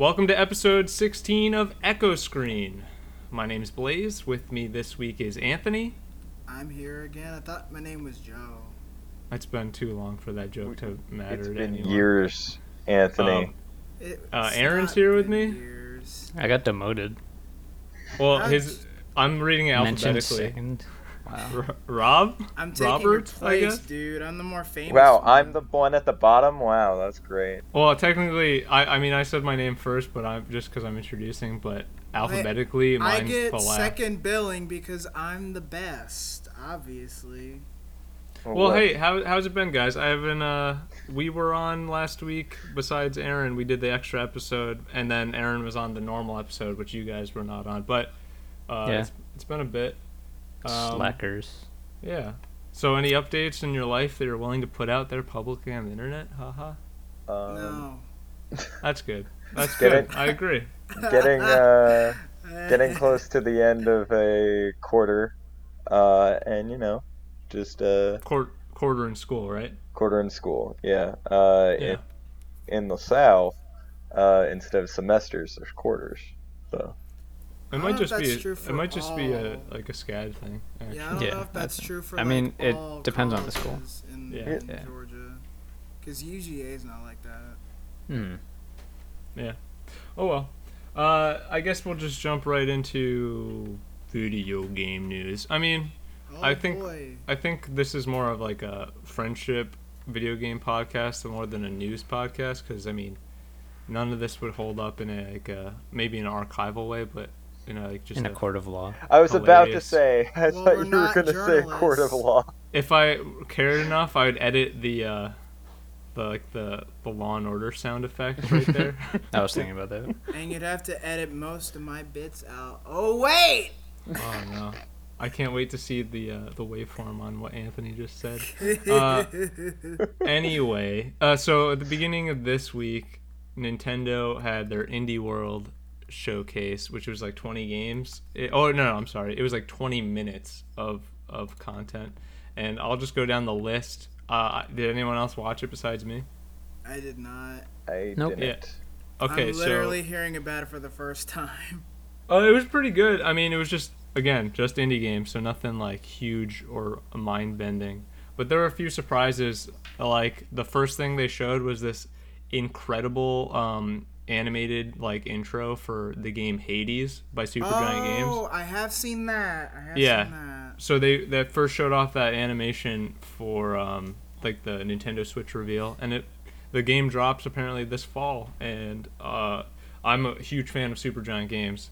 Welcome to episode 16 of Echo Screen. My name's Blaze. With me this week is Anthony. I'm here again. I thought my name was Joe. It's been too long for that joke to matter It's to been anyone. years, Anthony. Um, Uh, Aren's here with me? years. I got demoted. well, That's- his I'm reading it Mentioned alphabetically. Second. Wow. R- Rob? I'm taking Robert, your I place, guess? dude. I'm the more famous. wow, one. I'm the one at the bottom. Wow, that's great. Well, technically, I, I mean, I said my name first, but I'm just because I'm introducing. But alphabetically, I mine's get the last. second billing because I'm the best, obviously. Well, what- hey, how, how's it been, guys? I haven't. Uh, we were on last week. Besides Aren, we did the extra episode, and then Aren was on the normal episode, which you guys were not on. But uh, Yeah. it's, it's been a bit. Um, Slackers. Yeah. So, any updates in your life that you're willing to put out there publicly on the internet? Haha. um, no. That's good. That's Get good. I agree. getting uh, getting close to the end of a quarter, uh, and you know, just uh, Quar- quarter in school, right? quarter in school. Yeah. Uh, Yeah. In, in the South, uh, instead of semesters, there's quarters. So It might just be. A, it might just be a like a SCAD thing. Actually. Yeah, I don't Yeah, know if that's that's- true for. I like, mean, it all depends on the school. In, Yeah. in Yeah. Georgia, because UGA is not like that. Hmm. Yeah. Oh well. Uh, I guess we'll just jump right into video game news. I mean, Oh I think- boy. I think this is more of like a friendship video game podcast more than a news podcast because I mean, none of this would hold up in a like a, maybe an archival way, but you know like just In a a- court of law. I was about to say, I Well, thought we're you were going to say court of law. if I cared enough, I would edit the uh, the like the the Law and Order sound effect right there. I was thinking about that. And you'd have to edit most of my bits out. Oh wait. oh no. I can't wait to see the uh, the waveform on what Anthony just said. Uh, anyway, uh, so at the beginning of this week, Nintendo had their Indie World showcase, which was like 20 games. It, oh no, no, I'm sorry, it was like 20 minutes of of content, and I'll just go down the list. Uh, did anyone else watch it besides me? I did not. I Nope. didn't. Okay, I'm so literally hearing about it for the first time. Oh, it was pretty good. I mean, it was just again just indie games, so nothing like huge or mind bending. But there were a few surprises. Like the first thing they showed was this incredible um, animated like intro for the game Hades by Supergiant Games. Oh, I have seen that. I have Yeah. seen that. So they that first showed off that animation for um, like the Nintendo Switch reveal, and it the game drops apparently this fall, and uh, I'm a huge fan of Supergiant Games,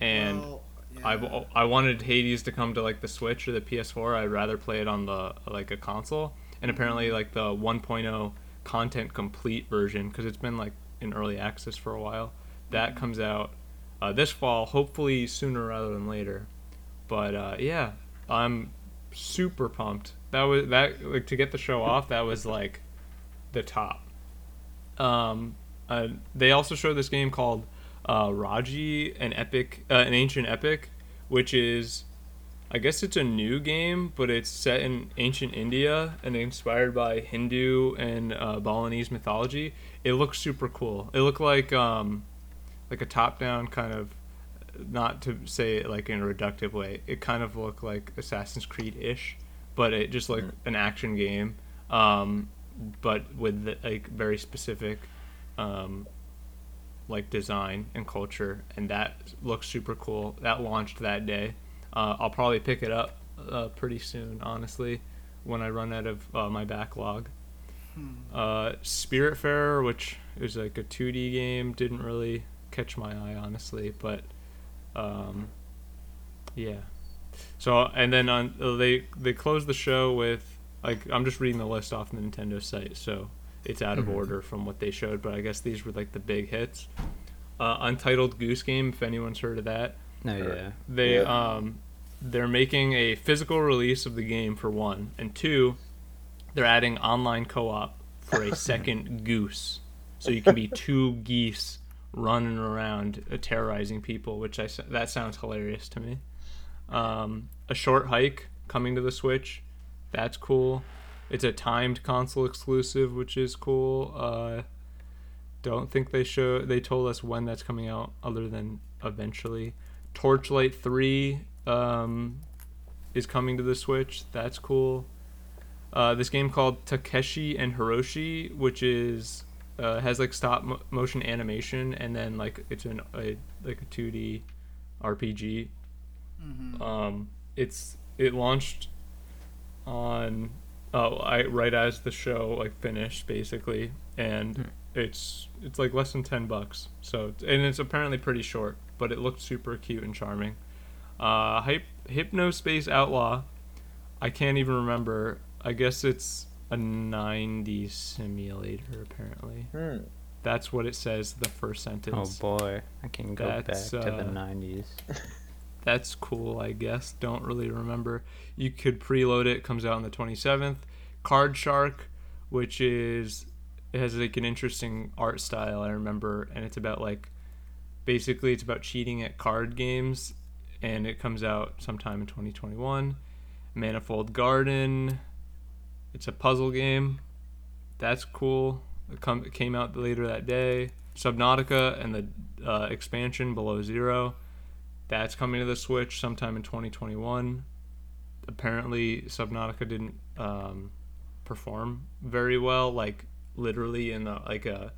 and. Well, I. I wanted Hades to come to like the Switch or the PS4. I'd rather play it on the like a console. And apparently like the 1.0 content complete version because it's been like in early access for a while. That comes out uh, this fall, hopefully sooner rather than later. But uh, yeah, I'm super pumped. That was that like to get the show off. That was like the top. Um, uh, they also showed this game called uh, Raji, an epic, uh, an ancient epic, which is, I guess it's a new game, but it's set in ancient India and inspired by Hindu and uh, Balinese mythology. It looks super cool. It looked like um, like a top-down kind of, not to say it like in a reductive way. It kind of looked like Assassin's Creed-ish, but it just like an action game, um, but with like very specific. Um, like design and culture, and that looks super cool. That launched that day. Uh, I'll probably pick it up uh, pretty soon, honestly, when I run out of uh, my backlog. Uh, Spiritfarer, which is like a 2D game, didn't really catch my eye, honestly, but um, yeah. So and then on uh, they they closed the show with like I'm just reading the list off the Nintendo site, so it's out of Mhm. order from what they showed, but I guess these were like the big hits. Uh, Untitled Goose Game, if anyone's heard of that, No, Sure. yeah. they Yeah. um they're making a physical release of the game for one, and two, they're adding online co-op for a second goose, so you can be two geese running around uh, terrorizing people, which I that sounds hilarious to me. Um, a short hike coming to the Switch, that's cool. It's a timed console exclusive, which is cool. Uh, don't think they show they told us when that's coming out other than eventually. Torchlight 3 um, is coming to the Switch. That's cool. Uh, this game called Takeshi and Hiroshi, which is uh, has like stop mo- motion animation and then like it's an a like a 2D RPG. Um, it's it launched on oh I right as the show like finished basically, and it's it's like less than ten bucks. So and it's apparently pretty short, but it looked super cute and charming. Uh, Hyp- Hypnospace Outlaw, I can't even remember. I guess it's a 90s simulator apparently. Hmm. That's what it says the first sentence. Oh boy, I can go That's, back to the uh, 90s. That's cool, I guess. Don't really remember. You could preload it. Comes out on the 27th. Card Shark, which is it has like an interesting art style. I remember, and it's about like basically it's about cheating at card games, and it comes out sometime in 2021. Manifold Garden. It's a puzzle game. That's cool. It, come, it came out later that day. Subnautica and the uh, expansion Below Zero. That's coming to the Switch sometime in 2021. Apparently, Subnautica didn't um, perform very well, like literally in the like a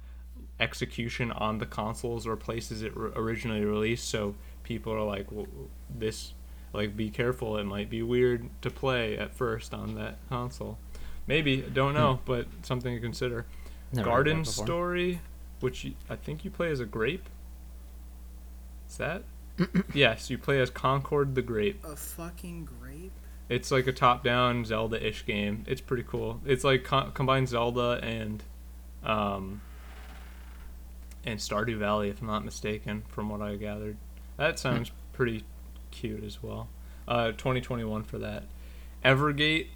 execution on the consoles or places it r- originally released. So people are like, well, this like be careful. It might be weird to play at first on that console. Maybe I don't know, but something to consider. Never Garden. Story, which you, I think you play as a grape. Is that? yes, you play as Concord the Grape. A fucking grape. It's like a top-down Zelda-ish game. It's pretty cool. It's like co- combines Zelda and, um, and Stardew Valley, if I'm not mistaken, from what I gathered. That sounds pretty cute as well. Uh, 2021 for that. Evergate,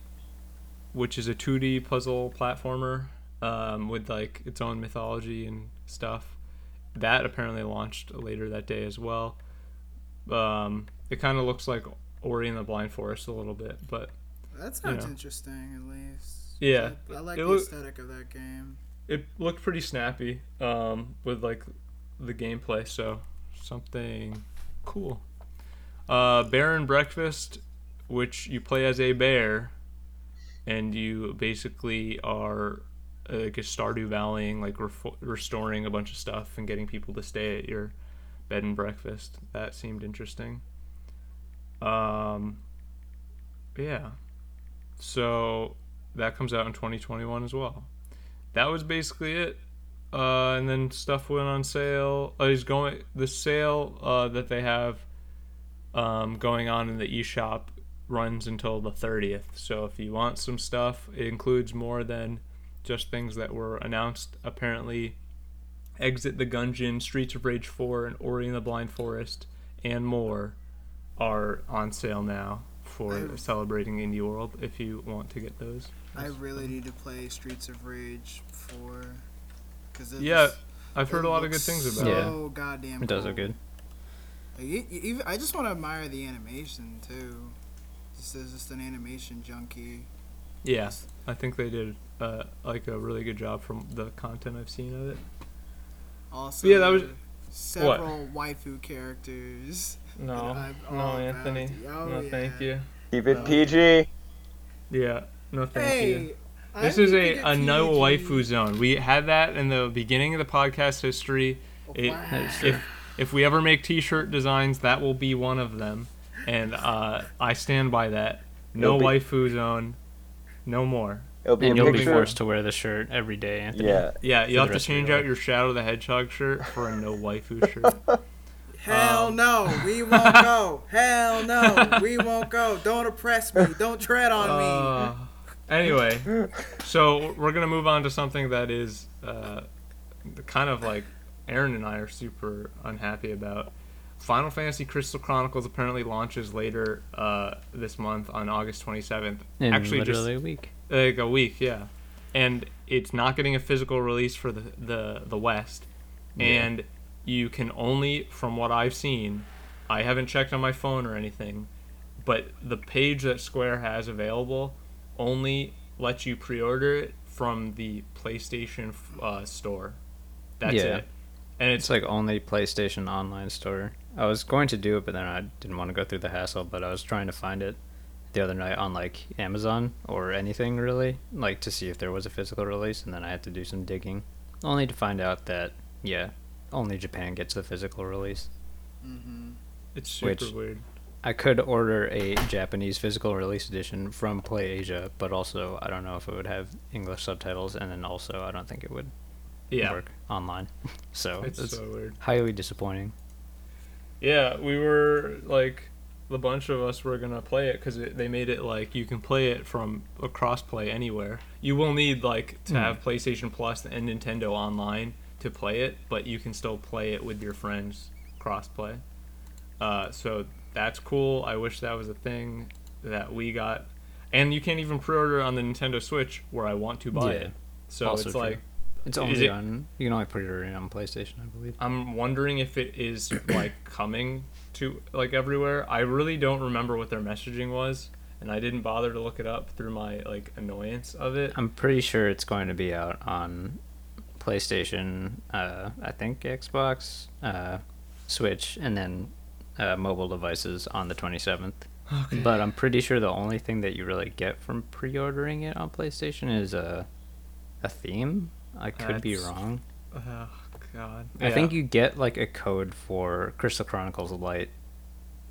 which is a 2D puzzle platformer um, with like its own mythology and stuff. That apparently launched later that day as well. Um, it kind of looks like Ori and the Blind Forest a little bit, but That sounds know. interesting, at least. Yeah, I, I like the look- aesthetic of that game. it looked pretty snappy um, with like the gameplay. So something cool. Uh, Bear and Breakfast, which you play as a bear, and you basically are uh, like a Stardew Valleying, like restoring a bunch of stuff and getting people to stay at your bed and breakfast. That seemed interesting. Um, yeah. So that comes out in 2021 as well. That was basically it. Uh, and then stuff went on sale. Uh, going the sale uh, that they have um, going on in the eShop runs until the 30th. So if you want some stuff, it includes more than just things that were announced. Apparently, Exit the Gungeon, Streets of Rage 4, and Ori and the Blind Forest, and more are on sale now for I- celebrating Indie World. If you want to get those. I really need to play Streets of Rage 4. Cause Yeah, I've heard a lot of good things so about Yeah. it. goddamn It does cool. look good. Like, you- you- even, I just want to admire the animation too. Just as just an animation junkie. Yeah, I think they did uh, like a really good job from the content I've seen of it. Also, Yeah, that was- several waifu characters. No, no, all Anthony. Oh, no, yeah. thank you. Keep it PG. Yeah, no, thank Hey, you. I This is need a, to get a no waifu zone. We had that in the beginning of the podcast history. It, Wow. if if we ever make T-shirt designs, that will be one of them, and uh, I stand by that. No It'll be- waifu zone, no more. It'll be And you'll be forced to wear the shirt every day, Anthony. Yeah. Yeah, you the have to rest your change out your Shadow the Hedgehog shirt for a no waifu shirt. Hell Um, no, we won't go. Hell no, we won't go. Don't oppress me. Don't tread on me. Uh, anyway, so we're gonna move on to something that is uh, kind of like Aren and I are super unhappy about. Final Fantasy Crystal Chronicles apparently launches later uh, this month on August 27th. In Actually, just a week. like a week, yeah. And it's not getting a physical release for the the, the West, and you can only, from what I've seen, I haven't checked on my phone or anything, but the page that Square has available only lets you pre-order it from the PlayStation uh, store. That's Yeah. it. And it's It's like only PlayStation Online store. I was going to do it, but then I didn't want to go through the hassle. But I was trying to find it the other night on like Amazon or anything really, like to see if there was a physical release, and then I had to do some digging, only to find out that yeah, only Japan gets the physical release. Mm-hmm. it's super which- weird. I could order a Japanese physical release edition from PlayAsia, but also I don't know if it would have English subtitles, and then also I don't think it would Yeah, work online. so it's it's, so weird. highly disappointing. Yeah, we were like the bunch of us were gonna play it because they made it like you can play it from a crossplay anywhere. You will need like to Hmm. have PlayStation Plus and Nintendo Online to play it, but you can still play it with your friends crossplay. Uh, so that's cool. I wish that was a thing that we got, and you can't even pre-order on the Nintendo Switch where I want to buy Yeah, it. So also it's true. like It's only it- on. You can only pre-order it on PlayStation, I believe. I'm wondering if it is like coming to like everywhere. I really don't remember what their messaging was, and I didn't bother to look it up through my like annoyance of it. I'm pretty sure it's going to be out on PlayStation. Uh, I think Xbox, uh, Switch, and then uh, mobile devices on the 27th. But I'm pretty sure the only thing that you really get from pre-ordering it on PlayStation is a a theme. I could be wrong. Oh God. I think you get like a code for Crystal Chronicles Light,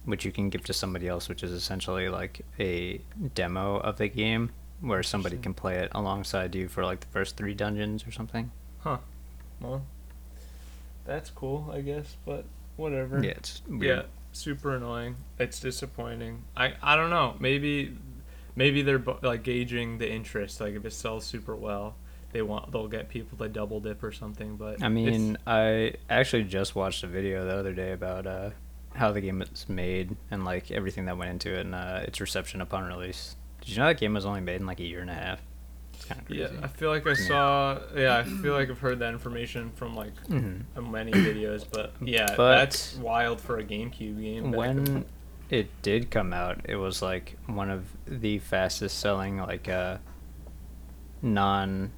which you can give to somebody else, which is essentially like a demo of the game where somebody Interesting. can play it alongside you for like the first three dungeons or something. Huh. Well, that's cool, I guess, but whatever. Yeah, it's Yeah, super annoying. It's disappointing. I I don't know. Maybe maybe they're like gauging the interest. Like if it sells super well, they want they'll get people to double dip or something. But I mean, I actually just watched a video the other day about uh, how the game was made and like everything that went into it and uh, its reception upon release. Did you know that game was only made in like a year and a half? It's kind of crazy. Yeah, I feel like I saw. Yeah, I feel like I've heard that information from like Mhm. uh, many videos, but yeah, But- that's wild for a GameCube game. when in- it did come out, it was like one of the fastest selling like uh, non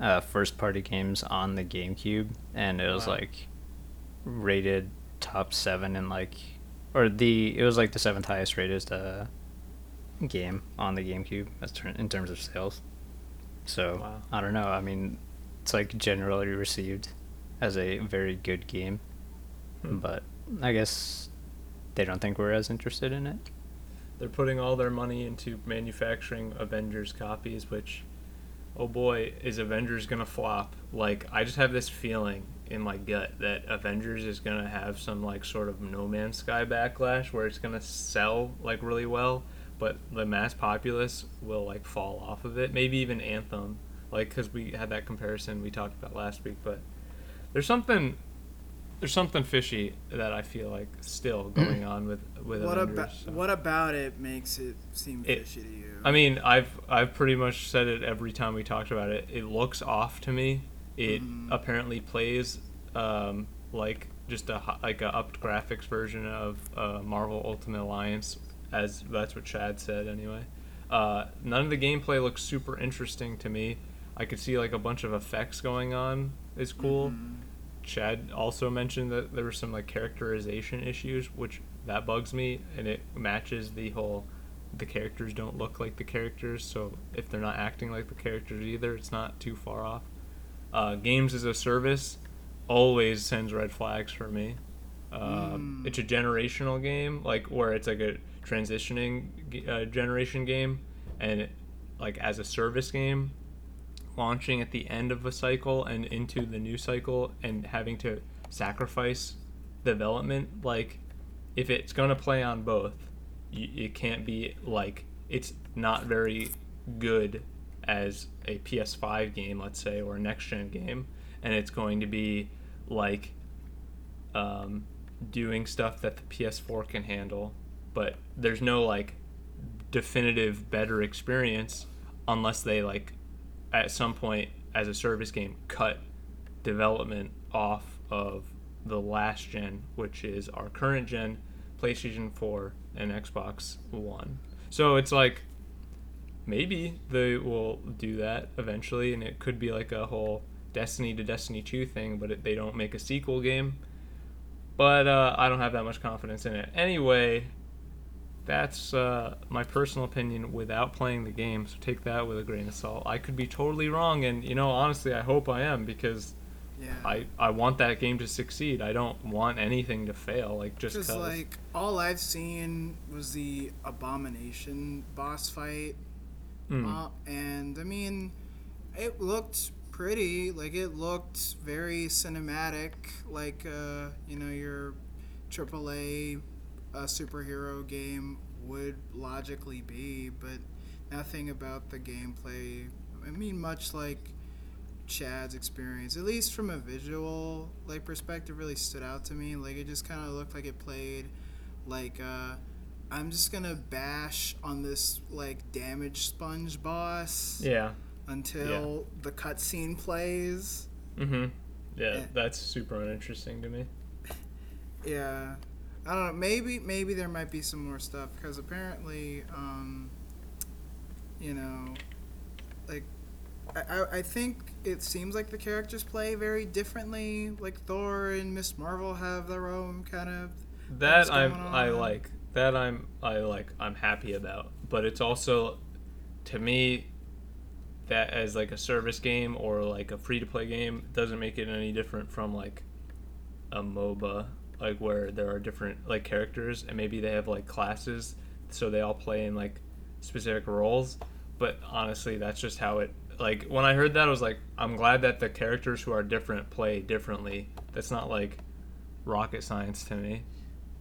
uh, first party games on the GameCube, and it was Wow. like rated top seven in like or the it was like the seventh highest rated uh, game on the GameCube as ter- in terms of sales. So Wow. I don't know. I mean, it's like generally received as a very good game, Hmm. but I guess they don't think we're as interested in it. they're putting all their money into manufacturing Avengers copies, which, oh boy, is Avengers gonna flop? Like, I just have this feeling in my gut that Avengers is gonna have some like sort of No Man's Sky backlash where it's gonna sell like really well, but the mass populace will like fall off of it. Maybe even Anthem, like because we had that comparison we talked about last week, but there's something. There's something fishy that I feel like still going on with with What Avengers. about so. what about it makes it seem It- fishy to you? I mean, I've I've pretty much said it every time we talked about it. It looks off to me. It Mhm. apparently plays um, like just a hi- like a upped graphics version of uh, Marvel Ultimate Alliance, as that's what Chad said anyway. Uh, none of the gameplay looks super interesting to me. I could see like a bunch of effects going on. Is cool. Mhm. Chad also mentioned that there were some like characterization issues, which that bugs me, and it matches the whole the characters don't look like the characters. So if they're not acting like the characters either, it's not too far off. Uh, games as a service always sends red flags for me. Um, Mm. It's a generational game, like where it's like a transitioning uh, generation game, and it, like as a service game, launching at the end of a cycle and into the new cycle and having to sacrifice development like if it's going to play on both you, it can't be like it's not very good as a PS5 game let's say or a next gen game and it's going to be like um, doing stuff that the PS4 can handle but there's no like definitive better experience unless they like at some point as a service game cut development off of the last gen which is our current gen PlayStation 4 and Xbox One so it's like maybe they will do that eventually and it could be like a whole Destiny to Destiny 2 thing, but it, they don't make a sequel game. But uh, I don't have that much confidence in it. Anyway, that's uh, my personal opinion without playing the game, so take that with a grain of salt. I could be totally wrong, and you know, honestly, I hope I am because Yeah. I, I want that game to succeed. I don't want anything to fail, like just Because like all I've seen was the abomination boss fight, Mm. uh, and I mean, it looked pretty. Like it looked very cinematic, like uh, you know your AAA uh, superhero game would logically be, but nothing about the gameplay. I mean, much like Chad's experience, at least from a visual like perspective, really stood out to me. Like it just kind of looked like it played like uh, I'm just gonna bash on this like damage sponge boss yeah. until the cutscene plays. Mm-hmm. Yeah, Yeah. that's super uninteresting to me. Yeah, I don't know. Maybe maybe there might be some more stuff because apparently, um, you know, like I, I think it seems like the characters play very differently. Like Thor and Ms. Marvel have their own kind of. That I'm I like. That I'm I like. I'm happy about. But it's also, to me, that as like a service game or like a free to play game doesn't make it any different from like a MOBA, like where there are different like characters and maybe they have like classes, so they all play in like specific roles. But honestly, that's just how it. Like when I heard that, I was like, I'm glad that the characters who are different play differently. That's not like rocket science to me.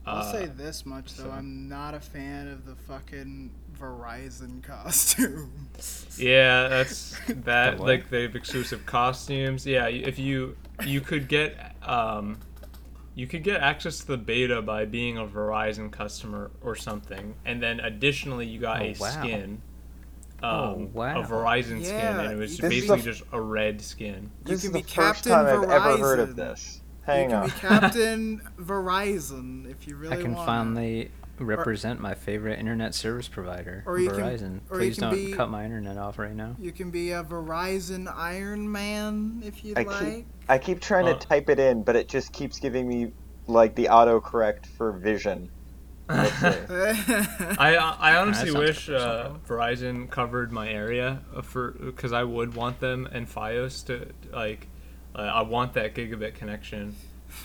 I'll Uh, say this much though: so- I'm not a fan of the fucking Verizon costume. Yeah, that's that. The like they have exclusive costumes. Yeah, if you you could get um, you could get access to the beta by being a Verizon customer or something, and then additionally you got Oh, a wow. skin. Um, Oh, wow. A Verizon skin, and it was basically This just a red skin. You This can is be the first Captain time I've ever heard of Verizon. this. you Hang can on. be Captain Verizon if you really I can want. finally represent my favorite internet service provider, Or you can- Verizon. or Please don't be- cut my internet off right now. You can be a Verizon Iron Man if you'd I like. keep I keep trying to Uh. type it in, but it just keeps giving me like the autocorrect for vision. I I honestly sounds- wish uh. Verizon covered my area uh, for because I would want them and FiOS to like. Uh, I want that gigabit connection.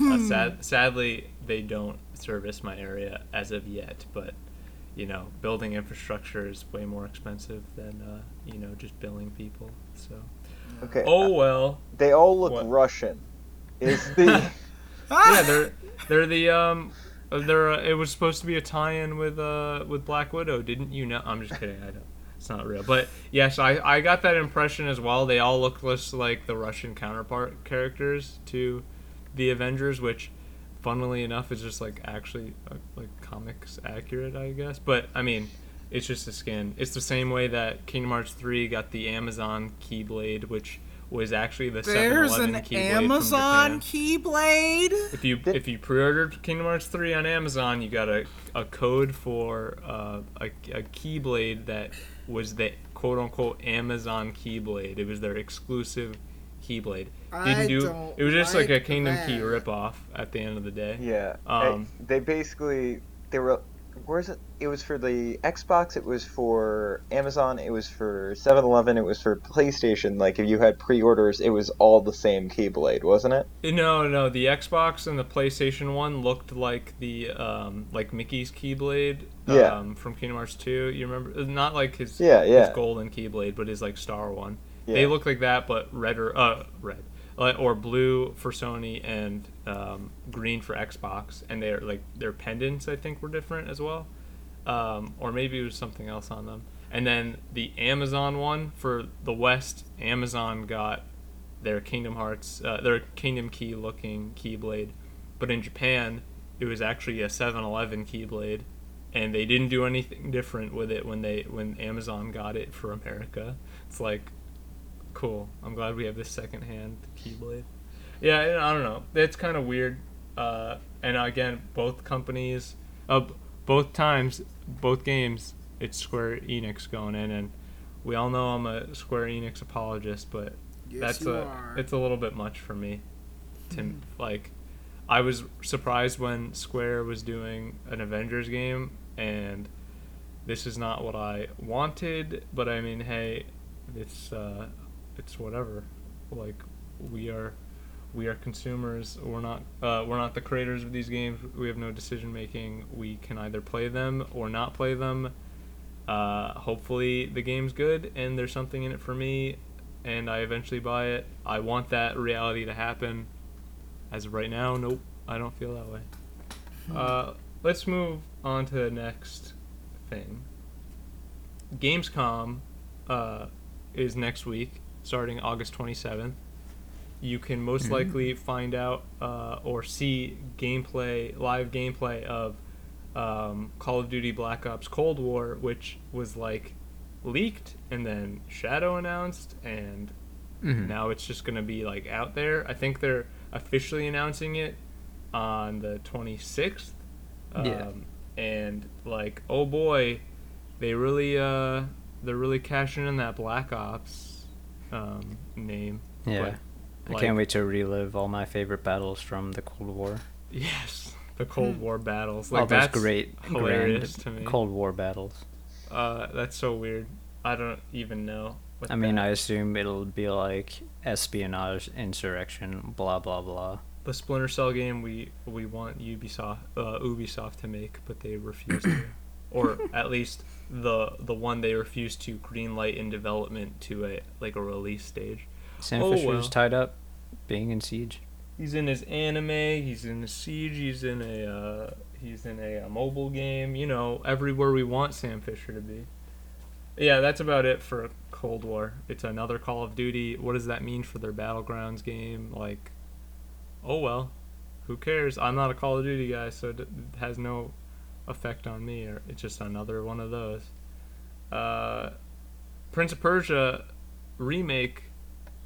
Uh, sad, sadly, they don't service my area as of yet. But you know, building infrastructure is way more expensive than uh, you know just billing people. So Okay. oh well. They all look What? Russian. Is the yeah, they're they're the um. uh, They're, uh, it was supposed to be a tie-in with uh with Black Widow, didn't you know? I'm just kidding. I don't. It's not real, but yes, I, I got that impression as well. They all look less like the Russian counterpart characters to the Avengers, which, funnily enough, is just like actually uh, like comics accurate, I guess. But I mean, it's just a skin. It's the same way that Kingdom Hearts 3 got the Amazon Keyblade, which was actually the There's 7-Eleven an Keyblade Amazon Keyblade. If you if you pre-ordered Kingdom Hearts 3 on Amazon, you got a, a code for uh, a, a Keyblade that was the quote unquote Amazon Keyblade. It was their exclusive Keyblade. Didn't I do don't it was just like, a like Kingdom Key that. ripoff at the end of the day. yeah? Um, they, they basically they were. Where's it? It was for the Xbox. It was for Amazon. It was for 7-Eleven. It was for PlayStation. Like if you had pre-orders, it was all the same Keyblade, wasn't it? No, no, the Xbox and the PlayStation one looked like the um, like Mickey's Keyblade um, Yeah. from Kingdom Hearts 2. You remember? Not like his Yeah, yeah. his golden Keyblade, but his like star one. Yeah. They look like that, but red or uh red, uh, or blue for Sony and um, green for Xbox, and they're like their pendants I think were different as well, um, or maybe it was something else on them. And then the Amazon one for the West, Amazon got their Kingdom Hearts, uh, their Kingdom Key looking Keyblade, but in Japan it was actually a 7-Eleven Keyblade, and they didn't do anything different with it when they when Amazon got it for America. It's like cool. I'm glad we have this secondhand Keyblade. Yeah, I I don't know. It's kind of weird. Uh, and again, both companies, uh, both times, both games, it's Square Enix going in, and we all know I'm a Square Enix apologist, but Yes, that's a are. it's a little bit much for me. To like, I was surprised when Square was doing an Avengers game, and this is not what I wanted. But I mean, hey, it's uh, it's whatever. Like, we are we are consumers. We're not uh, we're not the creators of these games. We have no decision making. We can either play them or not play them. Uh, hopefully the game's good and there's something in it for me, and I eventually buy it. I want that reality to happen. As of right now, nope, I don't feel that way. Uh, let's move on to the next thing. Gamescom uh, is next week, starting August 27th. You can most likely find out uh, or see gameplay, live gameplay of um, Call of Duty Black Ops Cold War, which was like leaked and then Shadow announced, and Mhm. now it's just going to be like out there. I think they're officially announcing it on the 26th. Um, Yeah. And like, oh boy, they really uh they're really cashing in that Black Ops um name. Yeah. But, I can't wait to relive all my favorite battles from the Cold War. Yes, the Cold War battles. Like all those that's great, hilarious grand to me. Cold War battles. Uh, that's so weird. I don't even know. what I mean, that- I assume it'll be like espionage, insurrection, blah blah blah. the Splinter Cell game we we want Ubisoft uh, Ubisoft to make, but they refuse to, or at least the the one they refuse to greenlight in development to a like a release stage. Sam Oh, Fisher's well. tied up, being in siege. He's in his anime. He's in a siege. He's in a uh, he's in a, uh mobile game. You know, everywhere we want Sam Fisher to be. Yeah, that's about it for Cold War. It's another Call of Duty. What does that mean for their Battlegrounds game? Like, oh well, who cares? I'm not a Call of Duty guy, so it has no effect on me. Or it's just another one of those. Uh, Prince of Persia remake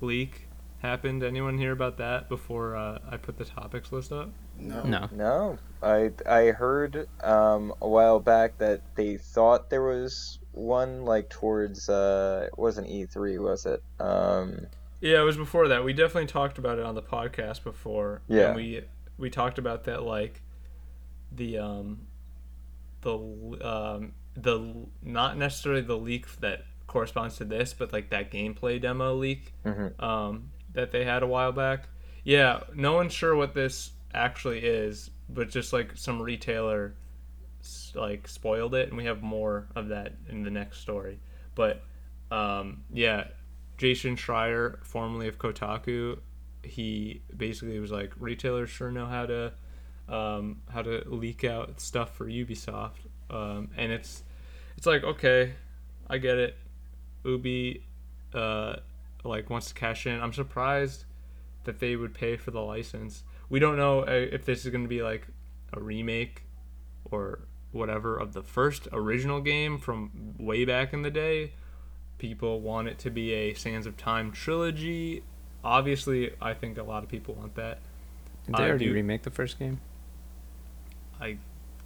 leak happened. Anyone hear about that before uh, I put the topics list up? No. No. No, I I heard um, a while back that they thought there was one like towards uh, it wasn't E3 was it? Um, Yeah, it was before that. We definitely talked about it on the podcast before. Yeah. And we we talked about that like the um the um the not necessarily the leak that corresponds to this, but like that gameplay demo leak mhm. um that they had a while back. Yeah, no one's sure what this actually is, but just like some retailer like spoiled it and we have more of that in the next story. But um yeah, Jason Schreier, formerly of Kotaku, he basically was like retailers sure know how to um, how to leak out stuff for Ubisoft, um, and it's it's like okay, I get it. Ubi uh, like wants to cash in. I'm surprised that they would pay for the license. We don't know uh, if this is going to be like a remake or whatever of the first original game from way back in the day. People want it to be a Sands of Time trilogy. Obviously, I think a lot of people want that. Did they already do- remake the first game? I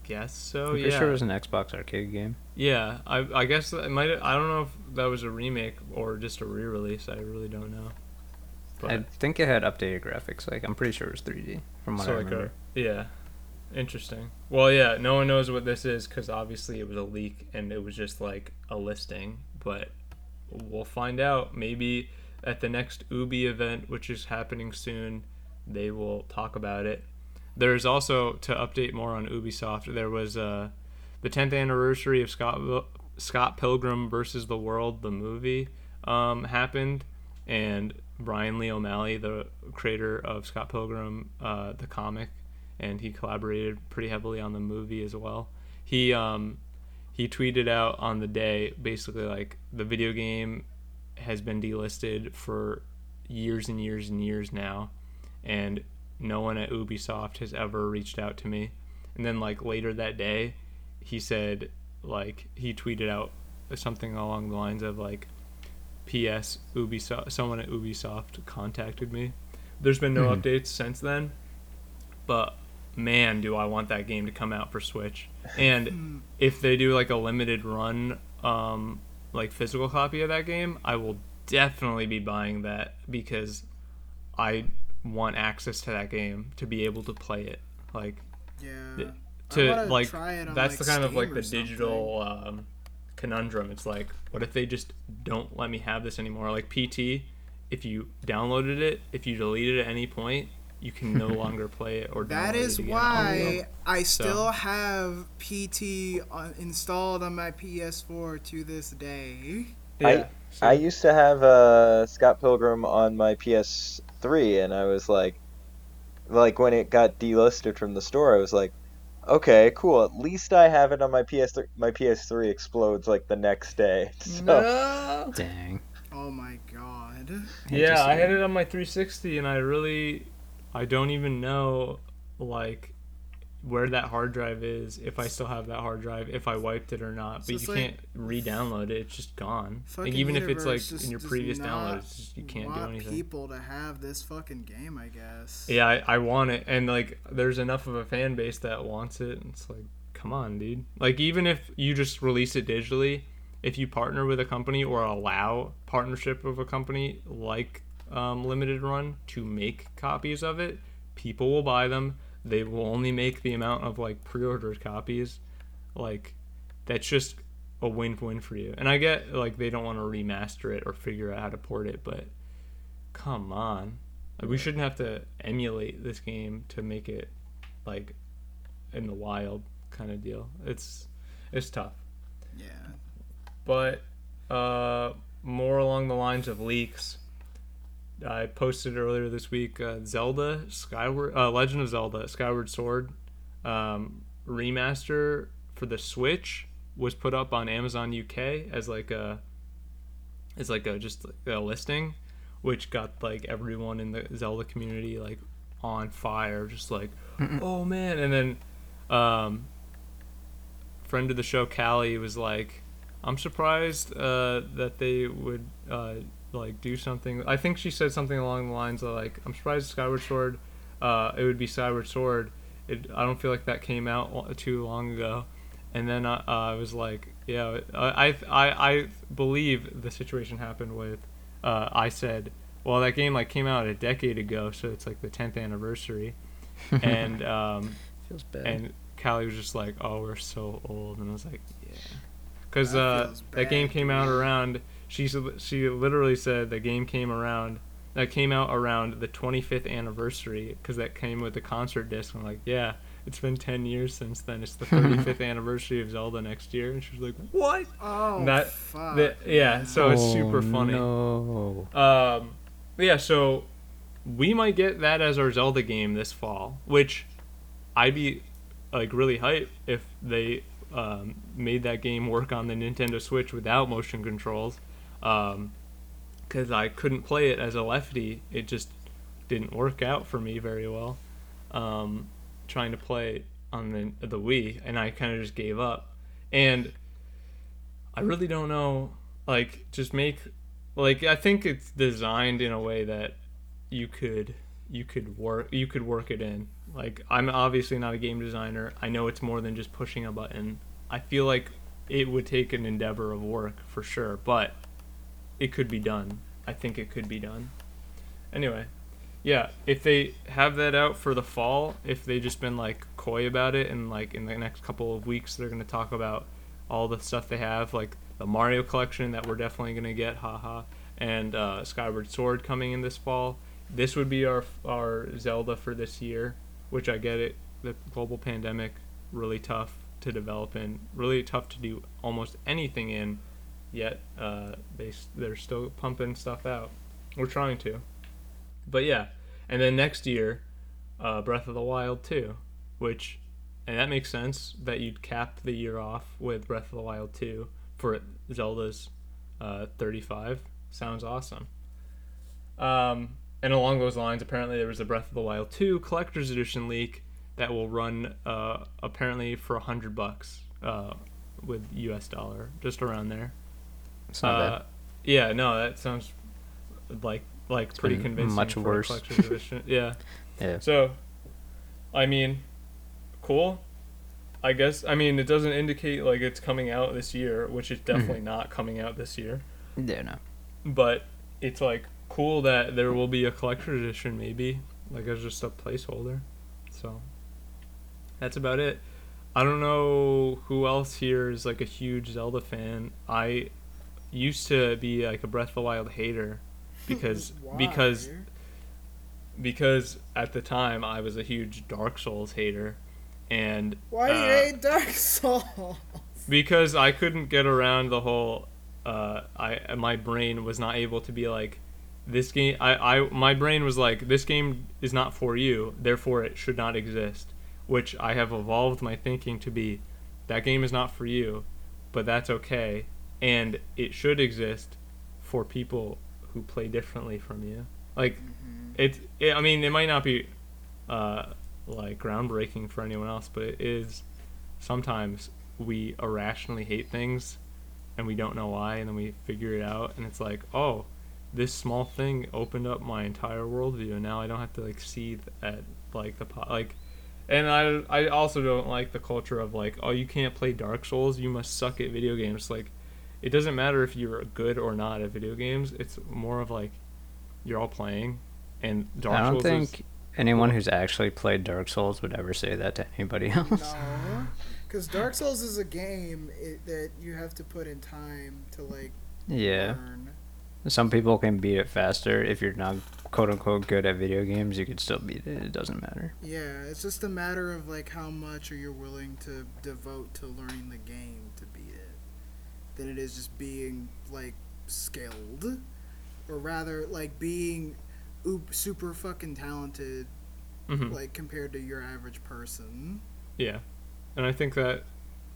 guess so. I'm Oh, yeah. sure it was an Xbox arcade game. Yeah, I I guess it might. I don't know if that was a remake or just a re-release. I really don't know. But I think it had updated graphics. Like I'm pretty sure it was 3D from what so I like remember. a yeah, interesting. Well, yeah, no one knows what this is because obviously it was a leak and it was just like a listing. But we'll find out. Maybe at the next Ubi event, which is happening soon, they will talk about it. There's also to update more on Ubisoft. There was uh, the 10th anniversary of Scott Scott Pilgrim versus the World, the movie, um, happened, and Brian Lee O'Malley, the creator of Scott Pilgrim, uh, the comic, and he collaborated pretty heavily on the movie as well. He um, he tweeted out on the day basically like the video game has been delisted for years and years and years now, and no one at Ubisoft has ever reached out to me. And then like later that day, he said like he tweeted out something along the lines of like P.S. Ubisoft someone at Ubisoft contacted me. There's been no Mhm. updates since then. But man, do I want that game to come out for Switch. And if they do like a limited run um like physical copy of that game, I will definitely be buying that because I want access to that game to be able to play it. Like Yeah. to wanna like try it on, that's like, the kind of like or the digital um, conundrum. It's like, what if they just don't let me have this anymore? Like PT, if you downloaded it, if you deleted it at any point, you can no longer play it or That download it again. why I So- still have PT on, installed on my PS4 to this day. Yeah. So- I used to have uh, Scott Pilgrim on my PS3, and I was like, like when it got delisted from the store, I was like, okay, cool. At least I have it on my PS3. My PS3 explodes like the next day. So no. Dang. Oh my god. Yeah, I had it. it on my 360, and I really, I don't even know, like, where that hard drive is. If I still have that hard drive, if I wiped it or not. So But you like- can't re-download it; it's just gone. Like even if it's like in your previous not download, just, you can't do want anything. people to have this fucking game, I guess. Yeah, I, I want it, and like, there's enough of a fan base that wants it. And it's like, come on, dude. Like, even if you just release it digitally, if you partner with a company or allow partnership of a company like um, Limited Run to make copies of it, people will buy them. They will only make the amount of like pre-ordered copies. Like, that's just a win-win for you. And I get like they don't want to remaster it or figure out how to port it, but come on. Like, we shouldn't have to emulate this game to make it like in the wild kind of deal. It's it's tough. Yeah. But uh, more along the lines of leaks. I posted earlier this week uh, Zelda Skyward uh, Legend of Zelda Skyward Sword um, remaster for the Switch was put up on Amazon UK as like a as like a just a listing, which got like everyone in the Zelda community like on fire, just like oh man, and then um, friend of the show Callie was like, I'm surprised uh, that they would uh, like do something. I think she said something along the lines of like, I'm surprised Skyward Sword, uh, it would be Skyward Sword. It, I don't feel like that came out too long ago. And then I, I was like, yeah, I, I, I believe the situation happened with, uh, I said, well, that game like came out a decade ago, so it's like the 10th anniversary. and um, Feels bad. and Callie was just like, "Oh, we're so old," and I was like, "Yeah," because That uh, that game came out around. She she literally said the game came around. That came out around the 25th anniversary because that came with the concert disc. I'm like, yeah, it's been 10 years since then. It's the 35th anniversary of Zelda next year, and she was like, what? Oh, That- fuck. The- yeah, man. so it's super funny. Oh, No. Um, yeah, so we might get that as our Zelda game this fall, which I'd be like really hype if they um, made that game work on the Nintendo Switch without motion controls. Um 'cause because I couldn't play it as a lefty, it just didn't work out for me very well. Um, trying to play on the the Wii, and I kind of just gave up. And I really don't know. Like, just make like I think it's designed in a way that you could you could work you could work it in. Like I'm obviously not a game designer. I know it's more than just pushing a button. I feel like it would take an endeavor of work for sure, but it could be done. I think it could be done. Anyway, yeah, if they have that out for the fall, if they just been like coy about it and like in the next couple of weeks they're going to talk about all the stuff they have like the Mario collection that we're definitely going to get, haha, and uh, Skyward Sword coming in this fall. This would be our our Zelda for this year, which I get it. The global pandemic really tough to develop in, really tough to do almost anything in. Yet uh, they they're still pumping stuff out. We're trying to, but yeah. And then next year, uh, Breath of the Wild 2, which, and that makes sense that you'd cap the year off with Breath of the Wild 2 for Zelda's uh, 35. Sounds awesome. Um, and along those lines, apparently there was a Breath of the Wild 2 collector's edition leak that will run uh, apparently for a hundred bucks uh, with U.S. dollar, just around there. It's not Uh, bad. Yeah, no, that sounds like like pretty convincing. much worse. yeah. Yeah. So, I mean, cool. I guess. I mean, it doesn't indicate like it's coming out this year, which is definitely not coming out this year. Yeah, no. But it's like cool that there will be a collector's edition maybe like as just a placeholder. So that's about it. I don't know who else here is like a huge Zelda fan. I used to be like a Breath of the Wild hater because because because at the time I was a huge Dark Souls hater and why do you uh, hate Dark Souls? because I couldn't get around the whole uh I my brain was not able to be like this game I, I my brain was like this game is not for you therefore it should not exist which I have evolved my thinking to be that game is not for you but that's okay and it should exist for people who play differently from you. Like it, it I mean it might not be uh like groundbreaking for anyone else but it is sometimes we irrationally hate things and we don't know why and then we figure it out and it's like oh this small thing opened up my entire worldview and now i don't have to like see th- at like the pot like and i i also don't like the culture of like oh you can't play dark souls you must suck at video games like it doesn't matter if you're good or not at video games it's more of like you're all playing and dark Souls. I don't souls think is, anyone who's actually played Dark Souls would ever say that to anybody else. No, because Dark Souls is a game it, that you have to put in time to like Yeah. learn. Some people can beat it faster. If you're not quote unquote good at video games, you can still beat it. It doesn't matter. Yeah, it's just a matter of like how much are you willing to devote to learning the game to beat it, than it is just being like skilled, or rather like being oop, super fucking talented, Mhm. like compared to your average person. Yeah, and I think that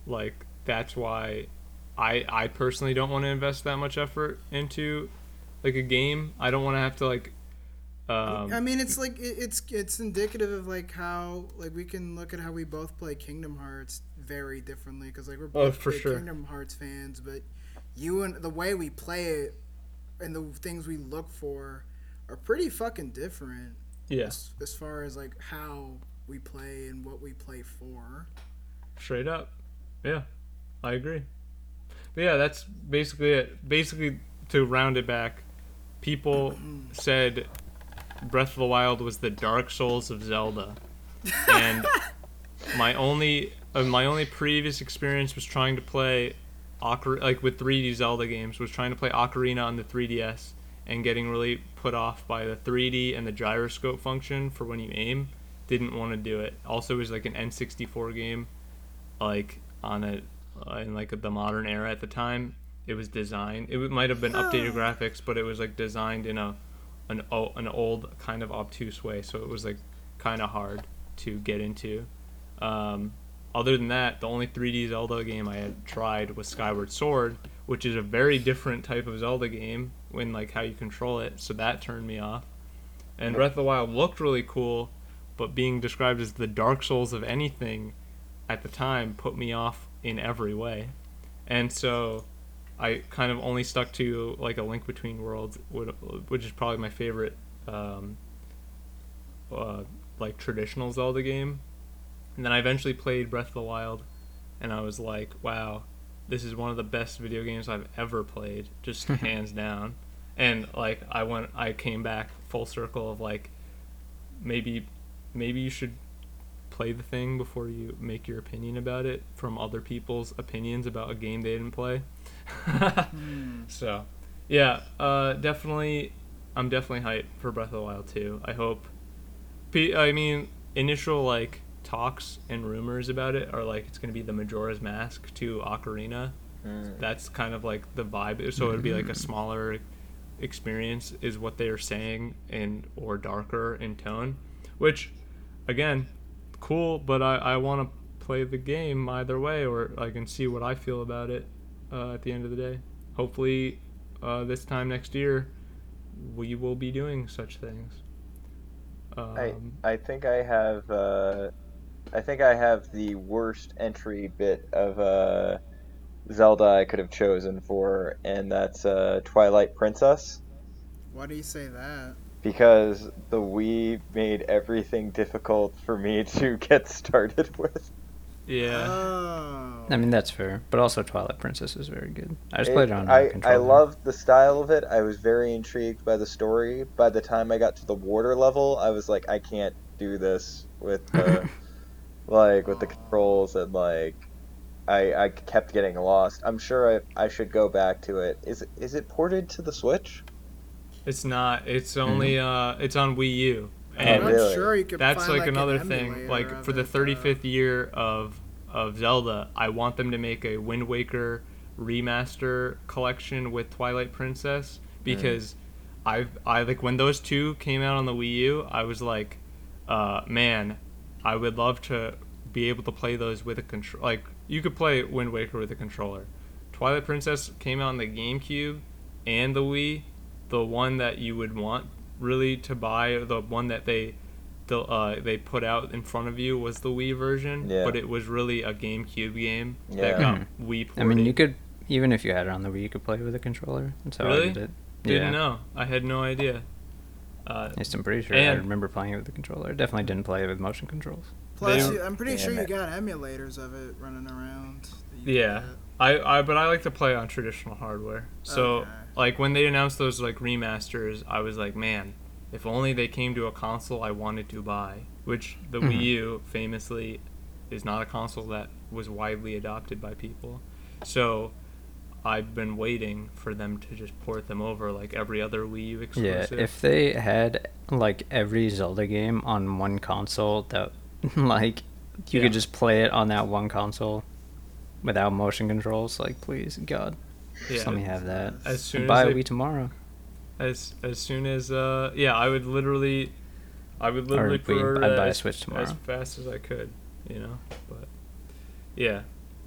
like that's why I I personally don't want to invest that much effort into like a game. I don't want to have to like. Um, I mean, it's like it's it's indicative of like how like we can look at how we both play Kingdom Hearts very differently because like we're Oh, both big sure. Kingdom Hearts fans, but you and the way we play it and the things we look for are pretty fucking different. yeah, As, as far as like how we play and what we play for. straight up. Yeah, I agree. But yeah, that's basically it. Basically, to round it back, people said Breath of the Wild was the Dark Souls of Zelda, and my only my only previous experience was trying to play Ocar- like with 3D Zelda games was trying to play Ocarina on the 3DS and getting really put off by the 3D and the gyroscope function for when you aim. Didn't want to do it. Also, it was like an N64 game, like on a uh, in like the modern era at the time. It was designed. It might have been updated graphics, but it was like designed in a an an old kind of obtuse way. So it was like kind of hard to get into. Um, other than that, the only 3D Zelda game I had tried was Skyward Sword, which is a very different type of Zelda game when like how you control it. So that turned me off. And Breath of the Wild looked really cool, but being described as the Dark Souls of anything at the time put me off in every way. And so I kind of only stuck to like a Link Between Worlds, which is probably my favorite, um, uh, like traditional Zelda game. And then I eventually played Breath of the Wild, and I was like, wow, this is one of the best video games I've ever played, just hands down. And like I went, I came back full circle of like, maybe, maybe you should play the thing before you make your opinion about it from other people's opinions about a game they didn't play. So, yeah, uh, definitely, I'm definitely hyped for Breath of the Wild too. I hope. I mean, initial like talks and rumors about it are like it's gonna be the Majora's Mask to Ocarina. That's kind of like the vibe. So it'd be like a smaller experience, is what they are saying, and or darker in tone, which, again, cool. But I I want to play the game either way, or I can see what I feel about it uh, at the end of the day. Hopefully, uh, this time next year, we will be doing such things. I Um, I think I have uh, I think I have the worst entry bit of uh, Zelda I could have chosen for, and that's uh, Twilight Princess. Why do you say that? Because the Wii made everything difficult for me to get started with. Yeah. Oh. I mean, that's fair, but also Twilight Princess is very good. I just It- played it on a I, I controller. loved the style of it. I was very intrigued by the story. By the time I got to the water level, I was like, I can't do this with the like with the controls and like I I kept getting lost. I'm sure I, I should go back to it. Is it is it ported to the Switch? It's not. It's only. Uh, it's on Wii U. I'm And not really? sure you could that's find, like, an another thing. Like for the it, though. 35th year of of Zelda, I want them to make a Wind Waker remaster collection with Twilight Princess because I've I like when those two came out on the Wii U, I was like, uh, man, I would love to be able to play those with a control. Like you could play Wind Waker with a controller. Twilight Princess came out on the GameCube and the Wii. The one that you would want really to buy, the one that they the, uh, they put out in front of you was the Wii version, Yeah. but it was really a GameCube game Yeah. that got Wii ported. I mean, you could even if you had it on the Wii, you could play with a controller. That's how Really? I did it. didn't yeah. know. I had no idea. Uh, At least I'm pretty sure I And- remember playing it with the controller. I definitely didn't play it with motion controls. Plus, They- you, I'm pretty Damn sure you it. got emulators of it running around. that you could Yeah. get. I, I but I like to play on traditional hardware. So Okay. like when they announced those like remasters, I was like, man, if only they came to a console I wanted to buy. Which the Mhm. Wii U famously is not a console that was widely adopted by people. So I've been waiting for them to just port them over like every other Wii U exclusive. Yeah, if they had like every Zelda game on one console, that like you Yeah. could just play it on that one console without motion controls. Like, please, God, yeah. just let me have that. As soon as Buy a they- Wii tomorrow. as as soon as uh yeah i would literally i would literally I'd buy a as, Switch as fast as i could you know but yeah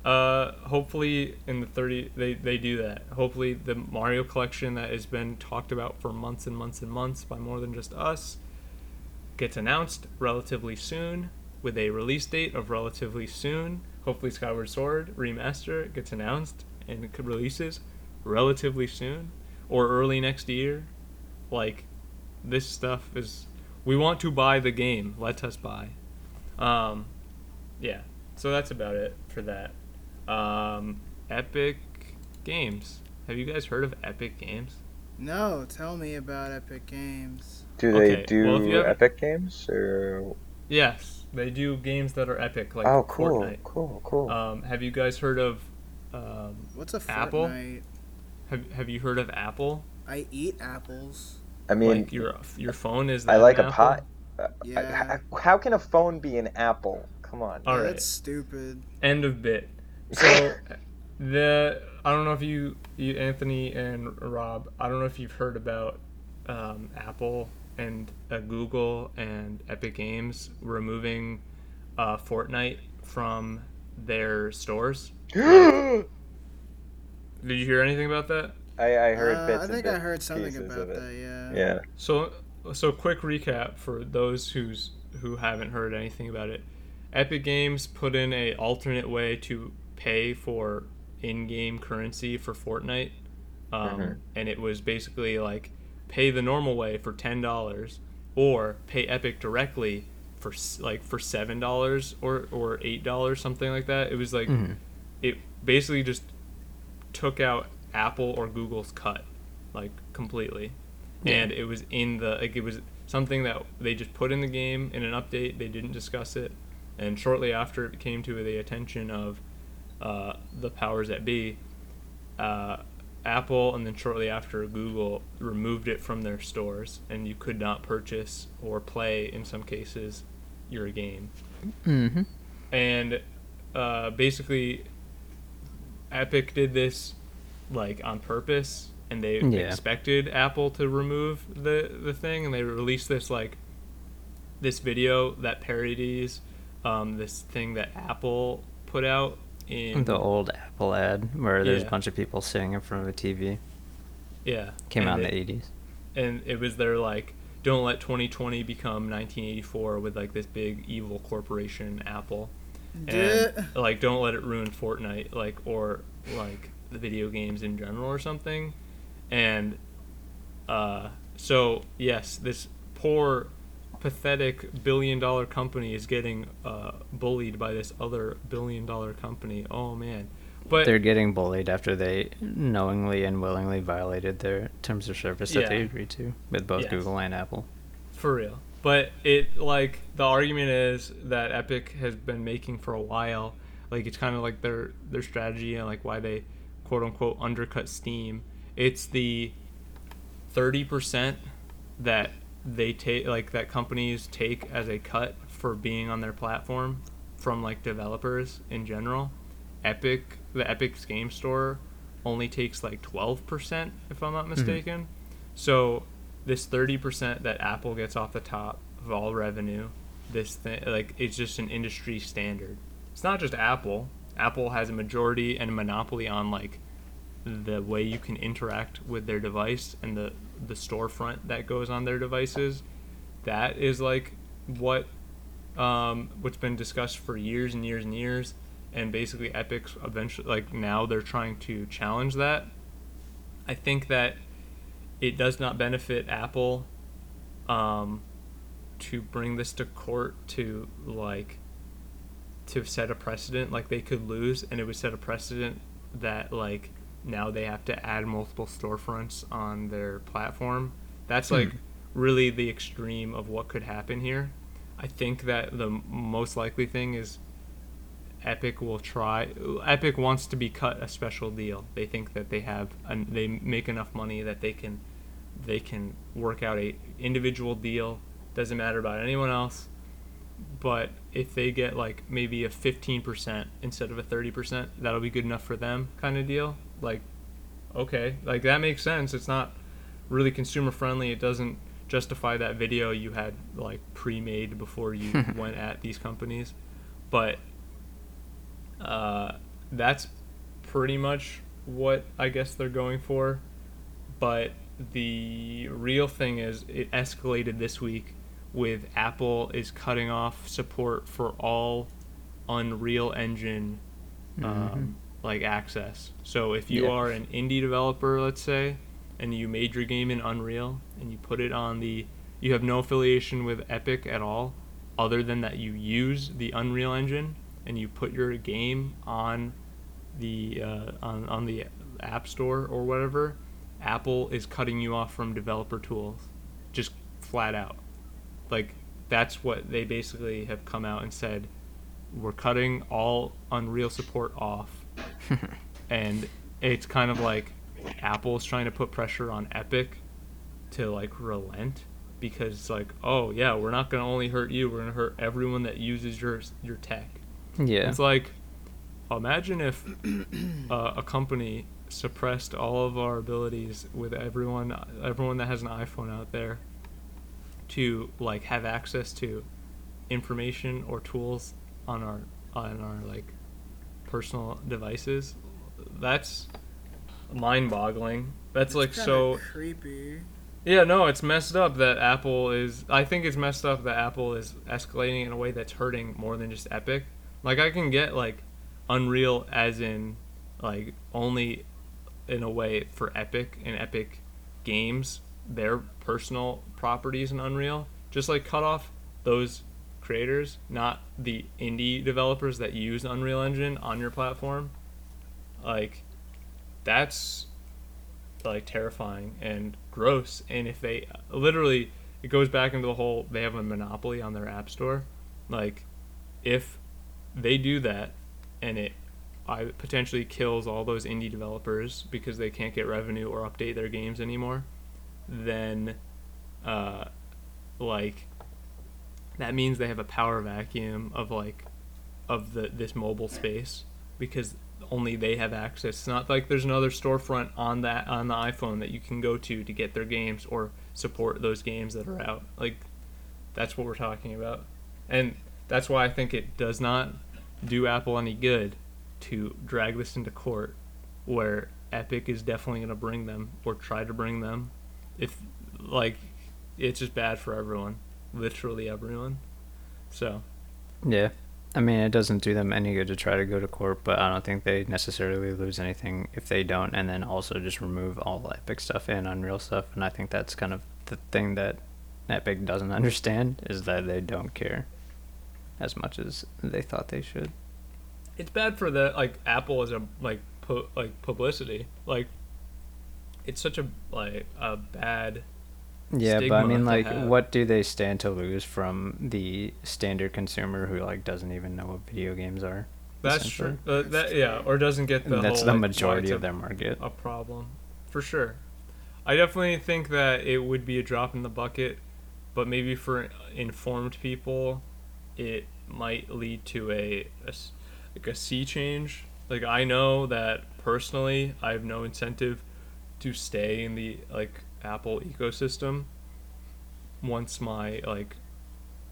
uh hopefully in the 30 they they do that hopefully the mario collection that has been talked about for months and months and months by more than just us gets announced relatively soon with a release date of relatively soon hopefully skyward sword remaster gets announced and it releases relatively soon or early next year. Like this stuff is we want to buy the game. Let us buy. Um yeah. So that's about it for that. Um Epic Games. Have you guys heard of Epic Games? No, tell me about Epic Games. Do they Okay, do well, haven't- Epic games or? Yes, they do games that are epic like oh, cool, Fortnite. cool, cool. Um have you guys heard of um What's a Apple? Fortnite? have, have you heard of Apple? I eat apples. I mean, like your your phone is I like an a Apple? pie. Uh, Yeah. How can a phone be an apple? Come on. All Yeah, right. That's stupid. End of bit. So the I don't know if you you Anthony and Rob I don't know if you've heard about um, Apple and uh, Google and Epic Games removing uh, Fortnite from their stores. Did you hear anything about that? I, I heard Uh, bits I and think I heard something about that. Yeah. Yeah. So so quick recap for those who's who haven't heard anything about it. Epic Games put in a alternate way to pay for in-game currency for Fortnite, um, Mhm. and it was basically like pay the normal way for ten dollars, or pay Epic directly for like for seven dollars or or eight dollars something like that. It was like Mhm. it basically just took out Apple or Google's cut like completely and it was in the like it was something that they just put in the game in an update they didn't discuss it and shortly after it came to the attention of uh, the powers that be uh, apple and then shortly after google removed it from their stores and you could not purchase or play in some cases your game Mm-hmm. and uh, basically epic did this like on purpose and they Yeah. expected apple to remove the the thing and they released this like this video that parodies um, this thing that apple put out in The old Apple ad where there's Yeah. a bunch of people sitting in front of a TV yeah came and out in it- the 80s. and it was their like don't let 2020 become 1984 with like this big evil corporation apple and Duh. like don't let it ruin Fortnite like or like the video games in general or something and uh so yes this poor pathetic billion dollar company is getting uh, bullied by this other billion dollar company. Oh man. But They're getting bullied after they knowingly and willingly violated their terms of service that they agreed to with both Yes. Google and Apple. For real. But it like the argument is that Epic has been making for a while. Like it's kind of like their their strategy and like why they quote unquote undercut Steam. It's the 30% that they take like that companies take as a cut for being on their platform from like developers in general. Epic the Epic's game store only takes like 12% if I'm not mm-hmm. mistaken. So this 30% that Apple gets off the top of all revenue, this thing like it's just an industry standard. It's not just Apple. Apple has a majority and a monopoly on like the way you can interact with their device and the the storefront that goes on their devices. That is like what um, what's been discussed for years and years and years, and basically Epic's eventually like now they're trying to challenge that. I think that it does not benefit Apple um, to bring this to court to like to set a precedent like they could lose and it would set a precedent that like now they have to add multiple storefronts on their platform. That's hmm. like really the extreme of what could happen here. I think that the most likely thing is epic will try epic wants to be cut a special deal. They think that they have and they make enough money that they can they can work out a individual deal. Doesn't matter about anyone else. But if they get like maybe a 15% instead of a 30% that'll be good enough for them kind of deal like okay like that makes sense. It's not really consumer friendly it doesn't justify that video you had like pre-made before you went at these companies. But uh, that's pretty much what i guess they're going for. But the real thing is it escalated this week with Apple is cutting off support for all Unreal Engine um, like access. So if you Yeah. are an indie developer, let's say, and you made your game in Unreal and you put it on the you have no affiliation with Epic at all other than that you use the Unreal Engine and you put your game on the uh, on, on the App Store or whatever, Apple is cutting you off from developer tools, just flat out. Like that's what they basically have come out and said. We're cutting all Unreal support off, and it's kind of like Apple's trying to put pressure on Epic to like relent because it's like, oh yeah, we're not gonna only hurt you, we're gonna hurt everyone that uses your your tech. Yeah. It's like, imagine if uh, a company suppressed all of our abilities with everyone, everyone that has an iPhone out there, to like have access to information or tools on our on our like personal devices. That's mind-boggling. That's like so. creepy. Yeah, no, it's messed up that Apple is. I think it's messed up that Apple is escalating in a way that's hurting more than just Epic. Like, I can get, like, Unreal as in, like, only in a way for Epic and Epic games, their personal properties in Unreal. Just, like, cut off those creators, not the indie developers that use Unreal Engine on your platform. Like, that's like terrifying and gross and if they literally it goes back into the whole they have a monopoly on their app store like if they do that and it I potentially kills all those indie developers because they can't get revenue or update their games anymore then uh like that means they have a power vacuum of like of the this mobile space because only they have access. It's not like there's another storefront on that on the iPhone that you can go to to get their games or support those games that are out. Like that's what we're talking about. And that's why I think it does not do Apple any good to drag this into court where Epic is definitely going to bring them or try to bring them if like it's just bad for everyone, literally everyone. So, Yeah. I mean, it doesn't do them any good to try to go to court, but I don't think they necessarily lose anything if they don't, and then also just remove all the Epic stuff and Unreal stuff. And I think that's kind of the thing that Epic doesn't understand is that they don't care as much as they thought they should. It's bad for the like Apple as a like pu- like publicity. Like it's such a like a bad Yeah, but I mean, like, have. what do they stand to lose from the standard consumer who like doesn't even know what video games are? That's true. Uh, that yeah, or doesn't get the That's whole, the like, majority of their market. a problem for sure. I definitely think that it would be a drop in the bucket, but maybe for informed people, it might lead to a, a like a sea change. Like I know that personally, I have no incentive to stay in the like Apple ecosystem once my like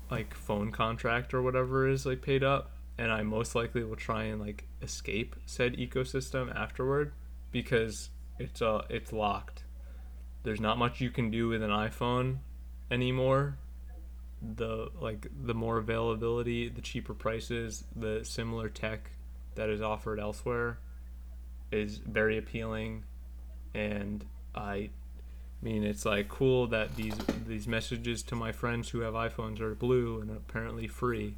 like phone contract or whatever is like paid up and I most likely will try and like escape said ecosystem afterward because it's uh it's locked. There's not much you can do with an iPhone anymore. The like the more availability, the cheaper prices, the similar tech that is offered elsewhere is very appealing and I mean it's like cool that these these messages to my friends who have iPhones are blue and apparently free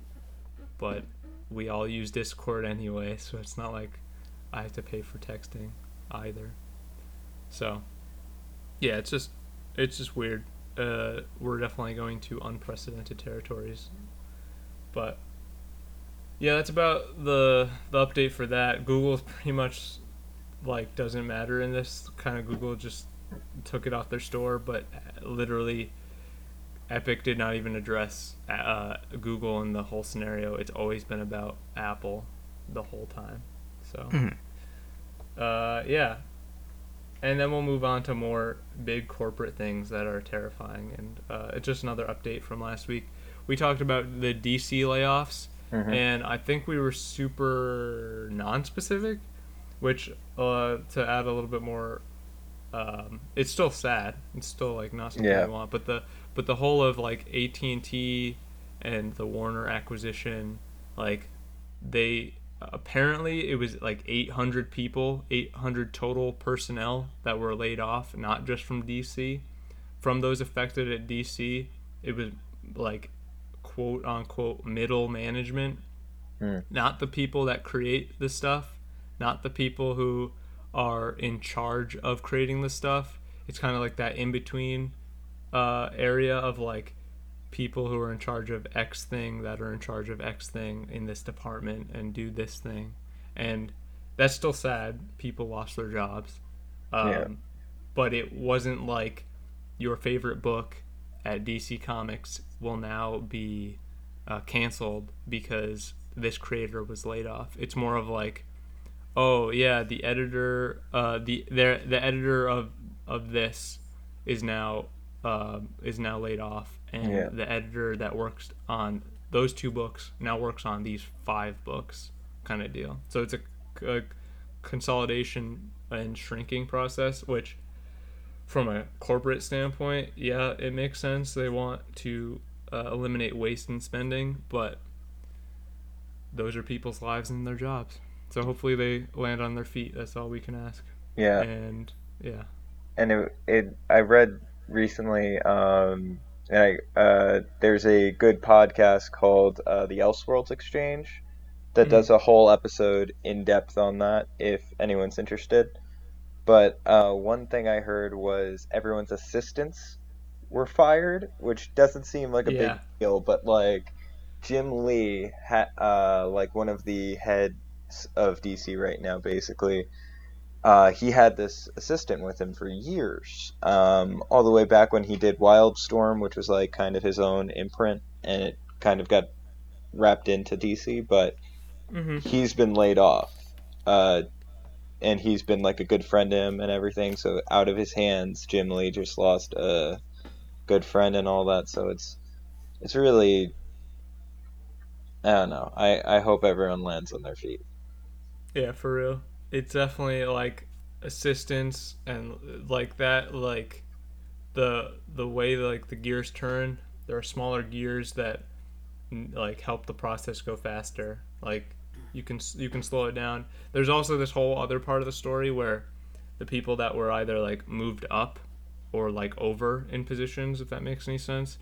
but we all use Discord anyway, so it's not like I have to pay for texting either. So, yeah, it's just it's just weird. Uh, we're definitely going to unprecedented territories, but yeah, that's about the the update for that. Google pretty much like doesn't matter in this kind of Google just took it off their store, but uh, literally Epic did not even address uh, Google in the whole scenario. It's always been about Apple the whole time. So, Mhm. uh, yeah. And then we'll move on to more big corporate things that are terrifying. And uh, it's just another update from last week. We talked about the DC layoffs, Mhm. and I think we were super non-specific, which uh, to add a little bit more, um, it's still sad. It's still like not something Yeah. we want. But the but the whole of like AT and T and the Warner acquisition, like they apparently it was like 800 people, 800 total personnel that were laid off, not just from DC. From those affected at DC, it was like quote unquote middle management, Hmm. not the people that create the stuff, not the people who are in charge of creating the stuff. It's kind of like that in between uh, area of like people who are in charge of X thing that are in charge of X thing in this department and do this thing. And that's still sad. People lost their jobs. Um, Yeah. But it wasn't like your favorite book at DC Comics will now be uh, canceled because this creator was laid off. It's more of like, oh yeah, the editor, uh, the the the editor of of this is now uh, is now laid off, and Yeah. the editor that works on those two books now works on these five books, kind of deal. So it's a, a consolidation and shrinking process, which from a corporate standpoint, yeah, it makes sense. They want to uh, eliminate waste and spending, but those are people's lives and their jobs. So hopefully they land on their feet. That's all we can ask. Yeah. And yeah, and it, it I read recently um and I uh there's a good podcast called uh the Elseworlds Exchange that Mhm. does a whole episode in depth on that if anyone's interested. But uh one thing I heard was everyone's assistants were fired, which doesn't seem like a Yeah. big deal, but like Jim Lee ha- uh like one of the heads of DC right now basically uh, he had this assistant with him for years, um, all the way back when he did Wildstorm, which was like kind of his own imprint, and it kind of got wrapped into DC. But mm-hmm. he's been laid off, uh, and he's been like a good friend to him and everything. So out of his hands, Jim Lee just lost a good friend and all that. So it's it's really I don't know. I I hope everyone lands on their feet. Yeah, for real. It's definitely like assistance and like that, like the the way like the gears turn. There are smaller gears that like help the process go faster. Like you can you can slow it down. There's also this whole other part of the story where the people that were either like moved up or like over in positions, if that makes any sense,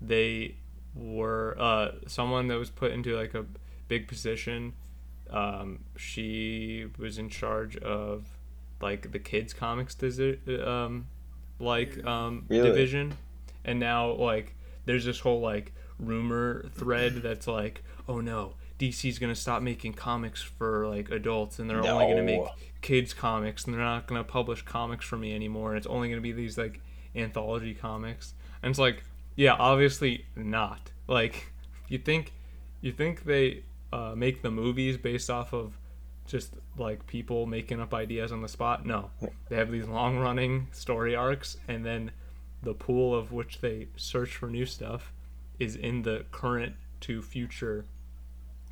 they were uh, someone that was put into like a big position. Um, she was in charge of like the kids comics desi- um, like um, Really? division, and now like there's this whole like rumor thread that's like, oh no, DC's gonna stop making comics for like adults, and they're only gonna make kids comics, and they're not gonna publish comics for me anymore. And it's only gonna be these like anthology comics, and it's like, yeah, obviously not. Like, you think, you think they uh, make the movies based off of just like people making up ideas on the spot? No, they have these long running story arcs, and then the pool of which they search for new stuff is in the current to future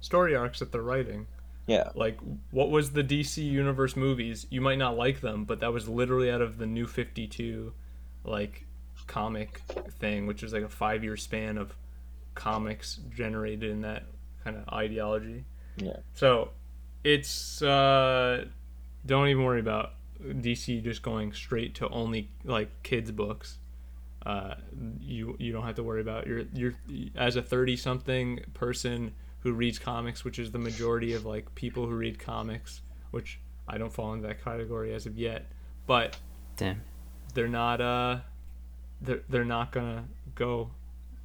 story arcs that they're writing. Yeah. Like, what was the DC Universe movies? You might not like them, but that was literally out of the New 52, like, comic thing, which is like a five year span of comics generated in that kind of ideology. Yeah. So, it's, uh, don't even worry about DC just going straight to only, like, kids' books. Uh, you you don't have to worry about your your as a 30 something person who reads comics which is the majority of like people who read comics which I don't fall into that category as of yet but Damn. they're not uh they're, they're not gonna go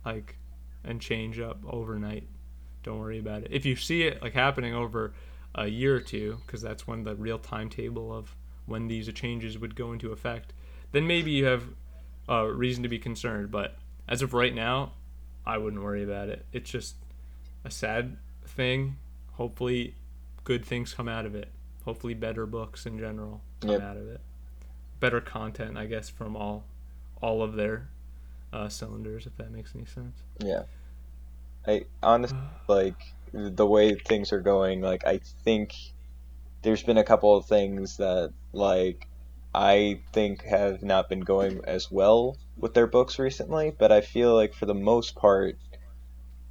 like and change up overnight don't worry about it. If you see it like happening over a year or two because that's when the real timetable of when these changes would go into effect then maybe you have uh, reason to be concerned. But as of right now i wouldn't worry about it. It's just a sad thing. Hopefully good things come out of it. Hopefully better books in general come Yep. out of it. Better content i guess from all all of their uh, cylinders if that makes any sense. Yeah. I honestly like the way things are going, like I think there's been a couple of things that like I think have not been going as well with their books recently, but I feel like for the most part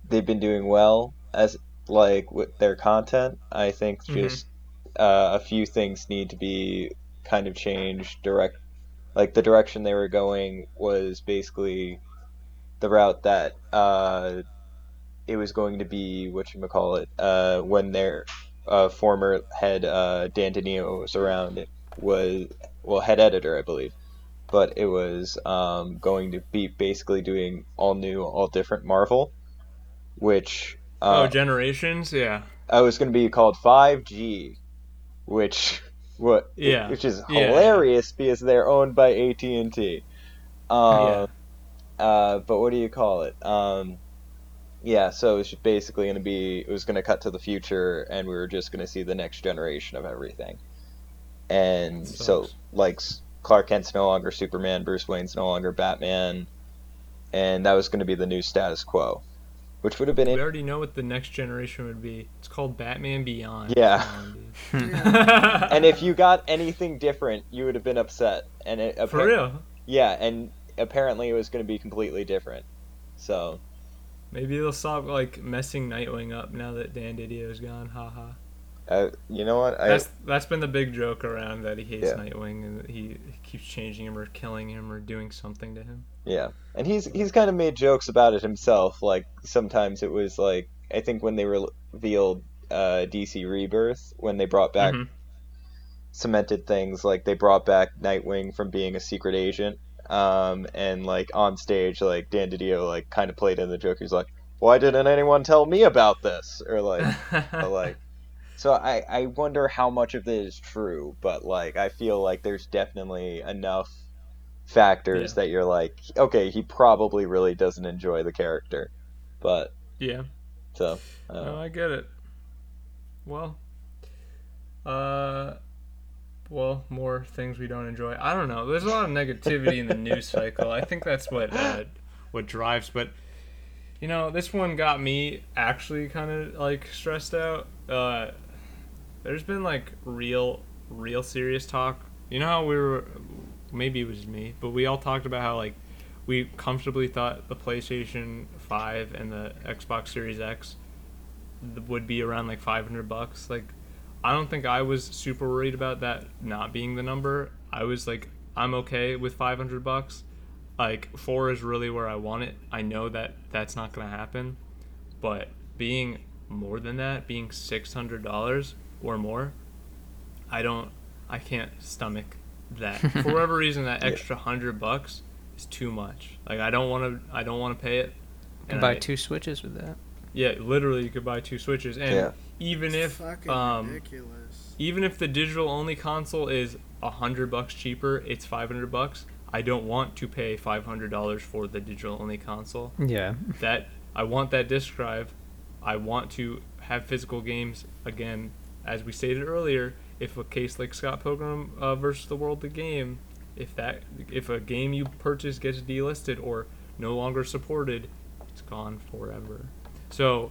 they've been doing well as like with their content. I think Mhm. just uh, a few things need to be kind of changed direct like the direction they were going was basically the route that uh, it was going to be what you call it uh, when their uh, former head uh, Dan Danilo was around. It was well head editor, I believe, but it was um, going to be basically doing all new, all different Marvel, which oh uh, generations yeah I was going to be called Five G, which what Yeah. which is Yeah. hilarious because they're owned by AT and T. Yeah. Um, uh, but what do you call it? Um, yeah, so it's just basically going to be it was going to cut to the future, and we were just going to see the next generation of everything. And so, like Clark Kent's no longer Superman, Bruce Wayne's no longer Batman, and that was going to be the new status quo, which would have been we in- already know what the next generation would be it's called batman beyond Yeah. Come on, dude. and if you got anything different, you would have been upset. And it, for real yeah, and apparently it was going to be completely different. So maybe they'll stop like messing nightwing up now that dan didio is gone haha uh, you know what? I That's that's been the big joke around that he hates Yeah. Nightwing and he keeps changing him or killing him or doing something to him. yeah, and he's he's kind of made jokes about it himself. Like sometimes it was like I think when they revealed uh, DC Rebirth when they brought back Mhm. cemented things like they brought back Nightwing from being a secret agent. Um, and like on stage, like Dan Didio like kind of played in the joke. He's like, "Why didn't anyone tell me about this?" Or like, but, like so I, I wonder how much of this is true but like i feel like there's definitely enough factors Yeah. that you're like okay he probably really doesn't enjoy the character but yeah, so uh, no, I get it. Well, uh, well, more things we don't enjoy. I don't know. There's a lot of negativity in the news cycle. I think that's what uh, what drives. But you know, this one got me actually kind of like stressed out. Uh, there's been like real, real serious talk. You know how we were, maybe it was me, but we all talked about how like we comfortably thought the PlayStation 5 and the Xbox Series X would be around like 500 bucks. Like, I don't think I was super worried about that not being the number. I was like, I'm okay with 500 bucks. like four is really where I want it. I know that that's not gonna happen, but being more than that, being six hundred dollars or more, I don't, I can't stomach that. For whatever reason, that Yeah. extra hundred bucks is too much. Like I don't want to, I don't want to pay it. You can buy I- two switches with that. Yeah, literally, you could buy two switches, and Yeah. Even if fucking um, ridiculous. even if the digital only console is a hundred bucks cheaper, it's five hundred bucks. I don't want to pay five hundred dollars for the digital only console. Yeah. That I want that disc drive. I want to have physical games again. As we stated earlier, if a case like Scott Pilgrim uh, versus the World, the game, if that if a game you purchase gets delisted or no longer supported, it's gone forever. So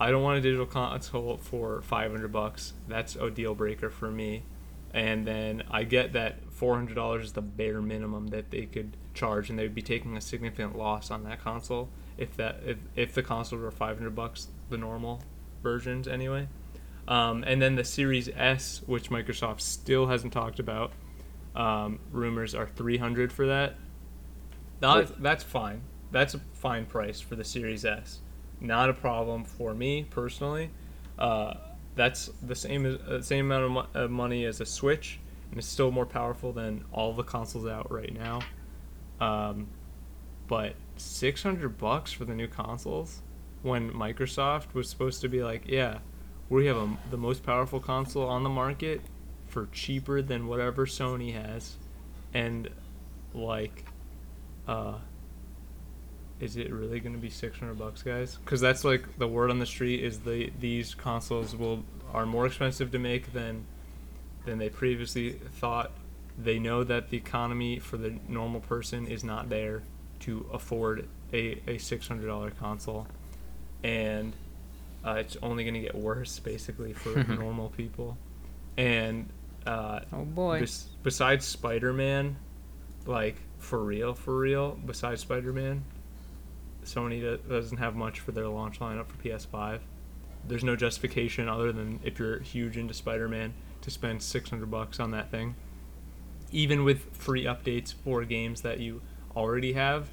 I don't want a digital console for 500 bucks. That's a deal breaker for me. And then I get that $400 is the bare minimum that they could charge, and they'd be taking a significant loss on that console if that if, if the consoles were 500 bucks, the normal versions anyway. Um, and then the Series S, which Microsoft still hasn't talked about, um, rumors are 300 for that. That's, that's fine. That's a fine price for the Series S. Not a problem for me personally. Uh, that's the same uh, same amount of mo- uh, money as a Switch, and it's still more powerful than all the consoles out right now. Um, but 600 bucks for the new consoles when Microsoft was supposed to be like, yeah, we have a, the most powerful console on the market for cheaper than whatever Sony has, and like, uh, is it really going to be 600 bucks, guys? Because that's like the word on the street is the these consoles will are more expensive to make than than they previously thought. They know that the economy for the normal person is not there to afford a, a $600 console. And uh, it's only going to get worse, basically, for normal people. And uh, Oh boy. bes- besides Spider Man, like, for real, for real, besides Spider Man, Sony do- doesn't have much for their launch lineup for PS5. There's no justification other than if you're huge into Spider Man to spend 600 bucks on that thing. Even with free updates for games that you already have,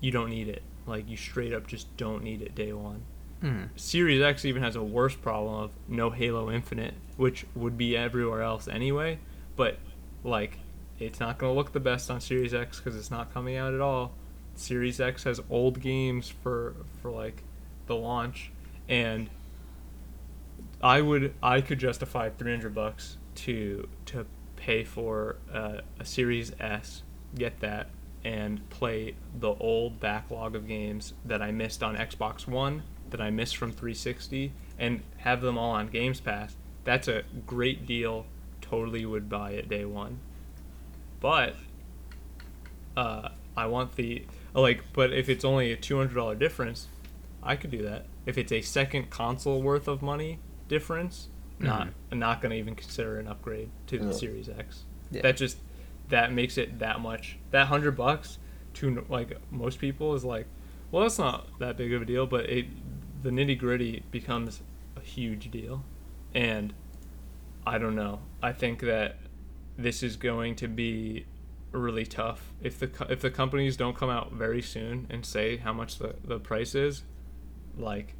you don't need it. Like you straight up just don't need it day one. Mm. Series X even has a worse problem of no Halo Infinite, which would be everywhere else anyway. But like, it's not gonna look the best on Series X because it's not coming out at all. Series X has old games for for like the launch, and I would I could justify 300 bucks to to pay for uh, a Series S, get that, and play the old backlog of games that I missed on Xbox One, that I missed from 360, and have them all on Games Pass. That's a great deal. Totally would buy it day one. But uh, I want the like. But if it's only a two hundred dollar difference, I could do that. If it's a second console worth of money difference, mm-hmm. not I'm not gonna even consider an upgrade to the Yeah. Series X. Yeah. That just that makes it that much. That hundred bucks to like most people is like, well, that's not that big of a deal. But it the nitty gritty becomes a huge deal, and I don't know. I think that this is going to be really tough if the if the companies don't come out very soon and say how much the, the price is like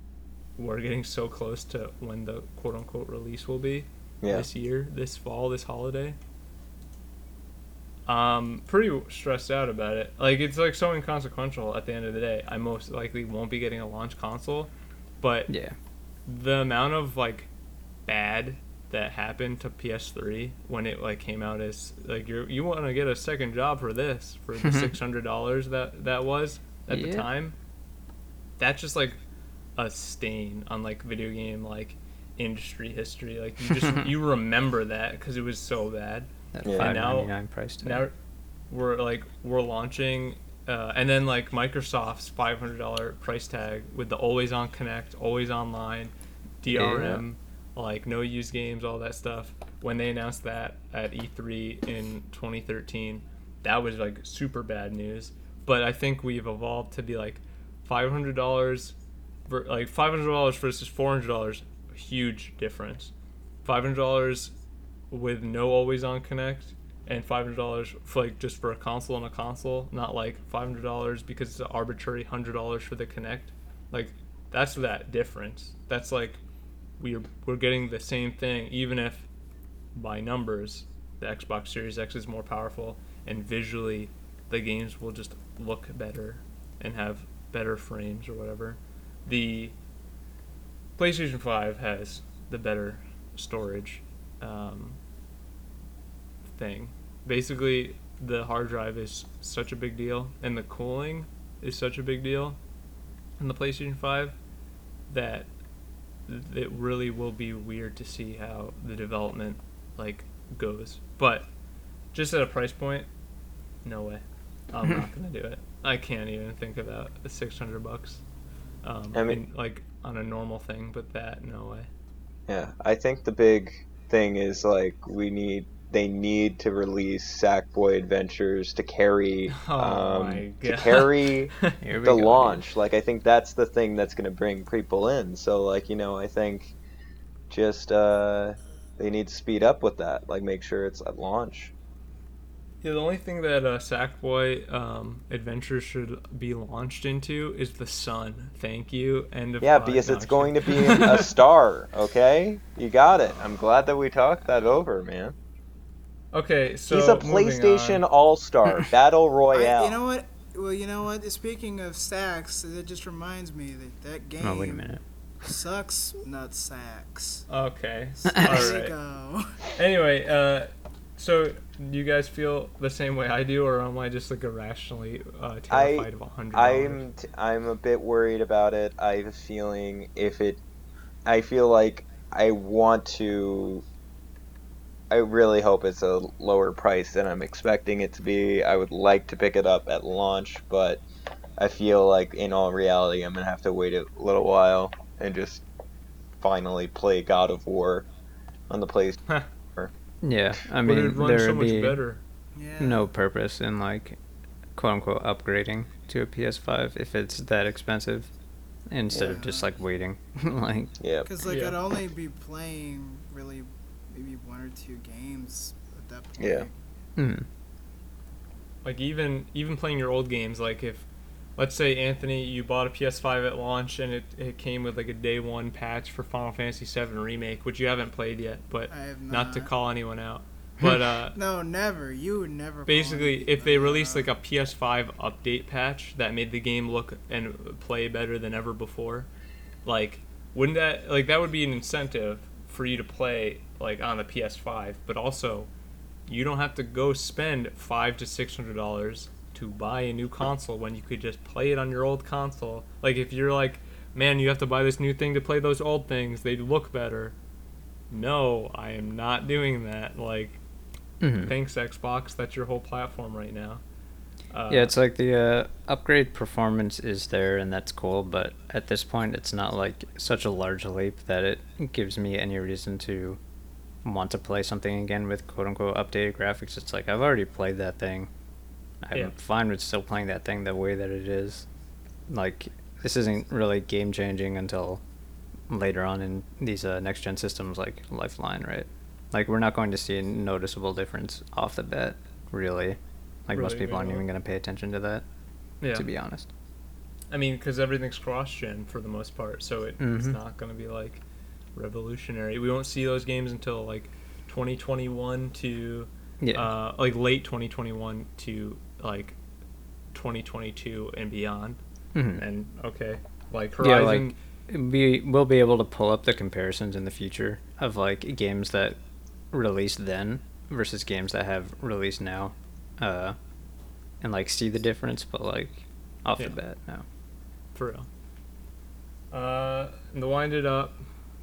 we're getting so close to when the quote unquote release will be Yeah. this year this fall this holiday um pretty stressed out about it like it's like so inconsequential at the end of the day i most likely won't be getting a launch console but Yeah. the amount of like bad that happened to PS3 when it like came out as like you you want to get a second job for this for the six hundred dollars that that was at the time. That's just like a stain on like video game like industry history. Like you just you remember that because it was so bad. That Yeah. five Now- price tag. Now we're like we're launching, uh, and then like Microsoft's five hundred dollar price tag with the always on Kinect, always online, DRM, like no use games, all that stuff. When they announced that at E3 in 2013, that was like super bad news. But I think we've evolved to be like five hundred dollars, like five hundred dollars versus four hundred dollars, huge difference. Five hundred dollars with no always on Kinect and five hundred dollars for like just for a console and a console, not like five hundred dollars because it's an arbitrary hundred dollars for the Kinect. Like that's that difference. That's like we're we're getting the same thing, even if by numbers the Xbox Series X is more powerful and visually the games will just look better and have better frames or whatever. The PlayStation 5 has the better storage um, thing. Basically, the hard drive is such a big deal, and the cooling is such a big deal in the PlayStation 5 that it really will be weird to see how the development like goes. But just at a price point, no way. I'm not gonna do it. I can't even think about the 600 bucks. Um, I I mean- mean, like on a normal thing, but that no way. Yeah, I think the big thing is like we need they need to release Sackboy Adventures to carry Oh um, to carry the go, launch. Like I think that's the thing that's going to bring people in. So like you know I think just uh, they need to speed up with that. Like make sure it's at launch. Yeah, the only thing that uh, Sackboy um, Adventure should be launched into is the sun. Thank you. End of Yeah, because No, it's going to be a star. Okay, you got it. I'm glad that we talked that over, man. Okay, so He's a PlayStation. All Star Battle Royale. I, you know what? Well, you know what? Speaking of sacks, that just reminds me that that game Oh, wait a minute. sucks nut sacks. Okay. There All you right. go. Anyway, uh, so do you guys feel the same way I do, or am I just like irrationally uh, terrified of a hundred dollars? I'm t- I'm a bit worried about it. I have a feeling if it, I feel like I want to. I really hope it's a lower price than I'm expecting it to be. I would like to pick it up at launch, but I feel like in all reality, I'm gonna have to wait a little while and just finally play God of War on the place. Yeah, I mean, runs there so would much be better. Yeah. no purpose in like, quote unquote, upgrading to a PS5 if it's that expensive, instead of just like waiting. like, Yeah, Because like Yeah. I'd only be playing really maybe one or two games at that point. Yeah. hmm. Like even even playing your old games, like if let's say Anthony, you bought a PS5 at launch and it, it came with like a day one patch for Final Fantasy VII remake, which you haven't played yet, but I have not to call anyone out. But uh, No, never. You would never. basically, if they released like a PS5 update patch that made the game look and play better than ever before, like wouldn't that like that would be an incentive for you to play like on the PS5, but also you don't have to go spend five to six hundred dollars to buy a new console when you could just play it on your old console. Like if you're like, man, you have to buy this new thing to play those old things, they look better. No, I am not doing that. Like, Mhm. thanks Xbox, that's your whole platform right now. Uh, Yeah, it's like the uh, upgrade performance is there, and that's cool. But at this point, it's not like such a large leap that it gives me any reason to want to play something again with quote unquote updated graphics. It's like I've already played that thing. I'm Yeah. fine with still playing that thing the way that it is. Like this isn't really game changing until later on in these uh, next gen systems like Lifeline, right? Like we're not going to see a noticeable difference off the bat, really. Like most people aren't even going to pay attention to that, yeah. to be honest. I mean, because everything's cross-gen for the most part, so it, it's Mhm. not going to be like revolutionary. We won't see those games until like 2021 to Yeah. uh, like late 2021 to like 2022 and beyond. Mhm. And okay, like Horizon. Yeah, like we will be able to pull up the comparisons in the future of like games that released then versus games that have released now, uh, and like see the difference. But like off Yeah. the bat, no. For real. Uh, and to wind it up,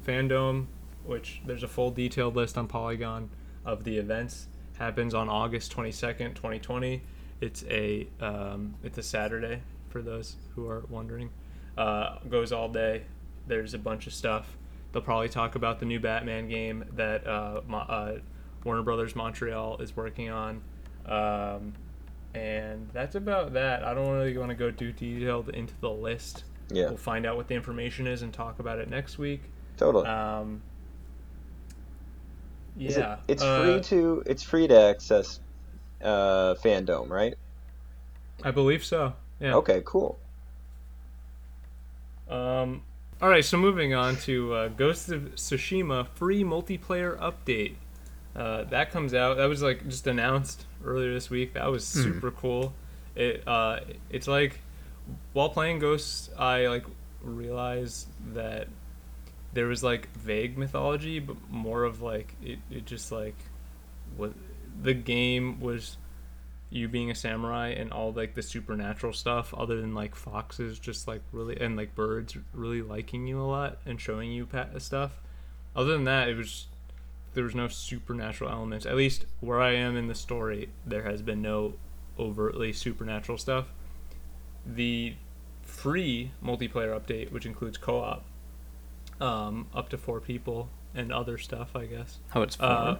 FanDome, which there's a full detailed list on Polygon of the events, happens on August 22nd, 2020. It's a um, it's a Saturday for those who are wondering. Uh, goes all day. There's a bunch of stuff. They'll probably talk about the new Batman game that uh, uh, Warner Brothers Montreal is working on. Um, and that's about that. I don't really want to go too detailed into the list. Yeah, We'll find out what the information is and talk about it next week. totally. Um, Is it- yeah, it's uh, free to it's free to access uh, FanDome, right? I believe so. Yeah. Okay, cool. Um, all right, so moving on to uh, Ghost of Tsushima free multiplayer update. Uh, that comes out. That was like just announced earlier this week. That was super cool. It uh, it's like while playing Ghosts, I like realized that there was like vague mythology, but more of like it, it just like what the game was you being a samurai and all like the supernatural stuff other than like foxes just like really and like birds really liking you a lot and showing you stuff other than that it was there was no supernatural elements. At least where i am in the story there has been no overtly supernatural stuff. The free multiplayer update which includes co-op um, up to four people and other stuff i guess. Oh, it's four. uh,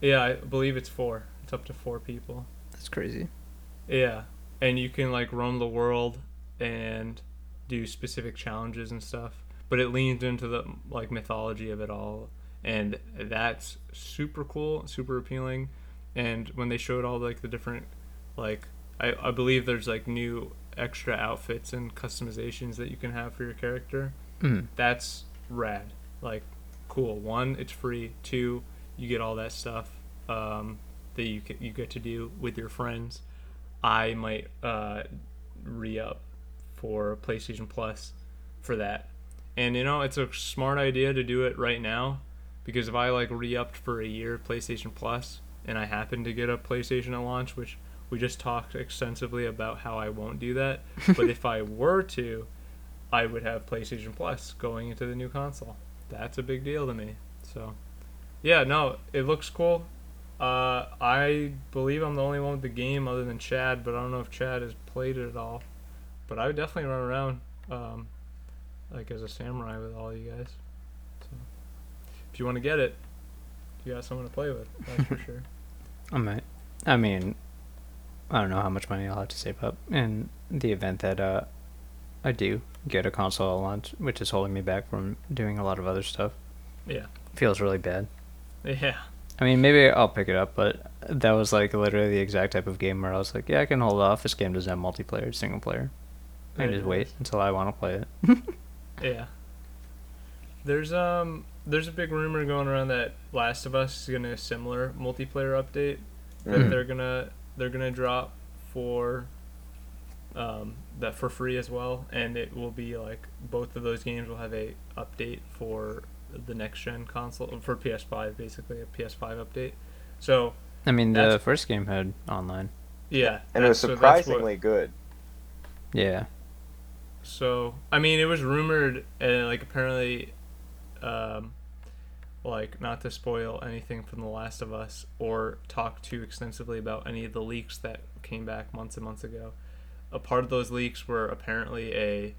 yeah i believe it's four. It's up to four people. That's crazy. yeah, and you can like roam the world and do specific challenges and stuff, but it leans into the like mythology of it all, and that's super cool, super appealing. And when they showed all like the different, like I, I believe there's like new extra outfits and customizations that you can have for your character. Mm. That's rad. Like, cool. One, it's free. Two, you get all that stuff um, that you you get to do with your friends. I might uh, re up for PlayStation Plus for that, and you know it's a smart idea to do it right now because if I like re upped for a year PlayStation Plus and I happen to get a PlayStation at launch, which we just talked extensively about how I won't do that, but if I were to, I would have PlayStation Plus going into the new console. That's a big deal to me. So, yeah, no, it looks cool. Uh, I believe I'm the only one with the game other than Chad, but I don't know if Chad has played it at all. But I would definitely run around, um, like as a samurai with all you guys. So, if you want to get it, you got someone to play with. That's for sure. I might. I mean, I don't know how much money I'll have to save up in the event that uh, I do get a console at launch, which is holding me back from doing a lot of other stuff. Yeah, Feels really bad. yeah, I mean, maybe I'll pick it up, but that was like literally the exact type of game where I was like, yeah, I can hold off. This game doesn't have multiplayer, it's single player. I can just wait until I want to play it. yeah. There's um, there's a big rumor going around that Last of Us is gonna a similar multiplayer update that Mhm. they're gonna they're gonna drop for um, that for free as well, and it will be like both of those games will have a update for the next gen console for PS5, basically a PS5 update. So I mean, the first game had online. yeah, And it was that's- so what- surprisingly good. Yeah. So I mean, it was rumored and like apparently, um, like not to spoil anything from The Last of Us or talk too extensively about any of the leaks that came back months and months ago. A part of those leaks were apparently a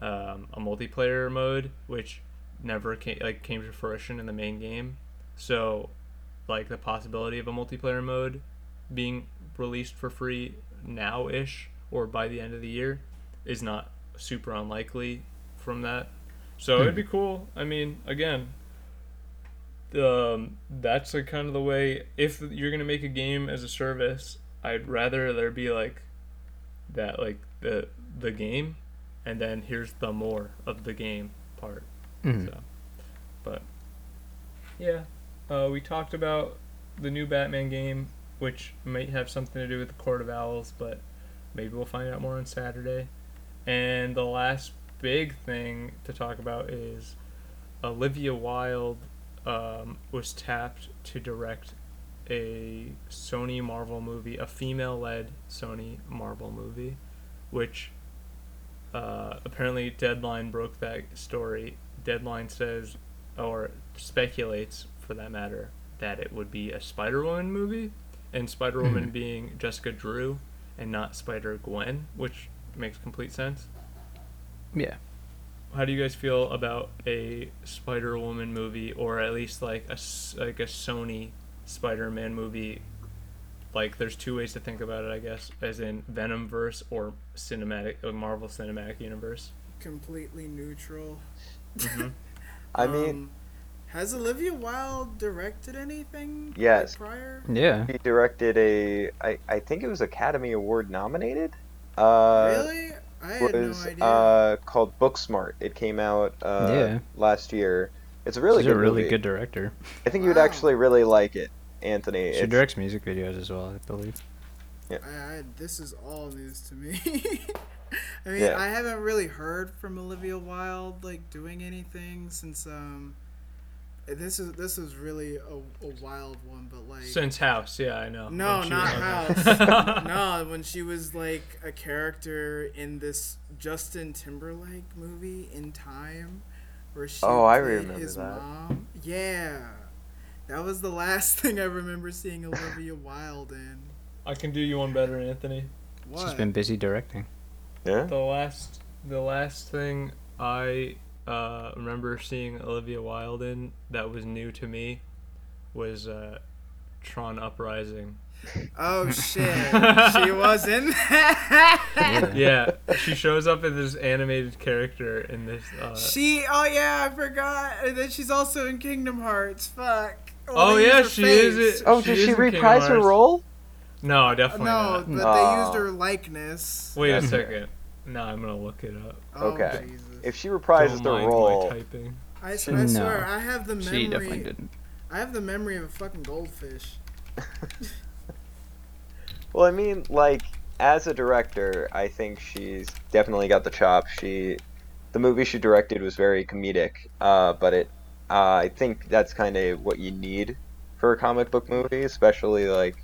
um, a multiplayer mode, which never came like came to fruition in the main game. So, like the possibility of a multiplayer mode being released for free now ish or by the end of the year is not super unlikely from that. So it'd be cool. I mean, again, um, that's like kind of the way. If you're gonna make a game as a service, I'd rather there be like that, like the the game, and then here's the more of the game part. Mhm. So, but yeah, uh, we talked about the new Batman game, which might have something to do with the Court of Owls, but maybe we'll find out more on Saturday. And the last big thing to talk about is Olivia Wilde um, was tapped to direct a Sony Marvel movie, a female-led Sony Marvel movie, which uh, apparently Deadline broke that story. Deadline says, or speculates for that matter, that it would be a Spider Woman movie, and Spider Woman Hmm. being Jessica Drew and not Spider Gwen, which makes complete sense. Yeah. How do you guys feel about a Spider Woman movie, or at least like a s- like a Sony Spider Man movie? Like, there's two ways to think about it, I guess, as in Venom verse or cinematic, uh, Marvel Cinematic Universe. Completely neutral. Mm-hmm. I mean, Um, Has Olivia Wilde directed anything? Yes. prior. Yeah. He directed a, I, I think it was Academy Award nominated. Uh, really? I was no uh called Booksmart. It came out uh Yeah. last year. It's a really She's good a really movie. good director. I think you would actually really like it, Anthony. She It's- directs music videos as well, I believe. I, I, this is all news to me. I mean, Yeah. I haven't really heard from Olivia Wilde like doing anything since um. This is this is really a, a wild one, but like Since House, yeah, I know. No, When she not was House. no, when she was like a character in this Justin Timberlake movie in Time, where she Oh, I played remember his that. mom. Yeah, that was the last thing I remember seeing Olivia Wilde in. I can do you one better, Anthony. What? She's been busy directing. Yeah. The last, the last thing I uh, remember seeing Olivia Wilde in that was new to me was uh, Tron Uprising. Oh shit, she was in that. Yeah, she shows up as this animated character in this. Uh, She. Oh yeah, I forgot. And then she's also in Kingdom Hearts. Fuck. Well, Oh, yeah, used her she is it- Oh, She did is she reprise her role? no, definitely No, not. but Oh. they used her likeness. Wait a second. No, I'm gonna look it up. Oh, Okay. Jesus. If she reprises Don't the role, typing. I, s- No. I swear, I have the She definitely didn't. I have the memory of a fucking goldfish. well, I mean, like as a director, I think she's definitely got the chops. She, the movie she directed was very comedic, uh, but it, uh, I think that's kind of what you need for a comic book movie, especially like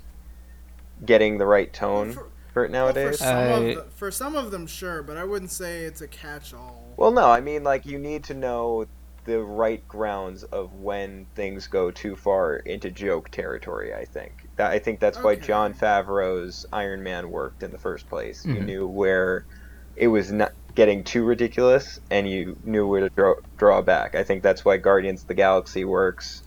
getting the right tone For, for it well, for nowadays. some I- of the, for some of them, sure, but I wouldn't say it's a catch-all. Well, no, I mean like you need to know the right grounds of when things go too far into joke territory. I think I think that's why Okay. Jon Favreau's Iron Man worked in the first place. You Mhm. knew where it was not getting too ridiculous, and you knew where to draw draw back. I think that's why Guardians of the Galaxy works.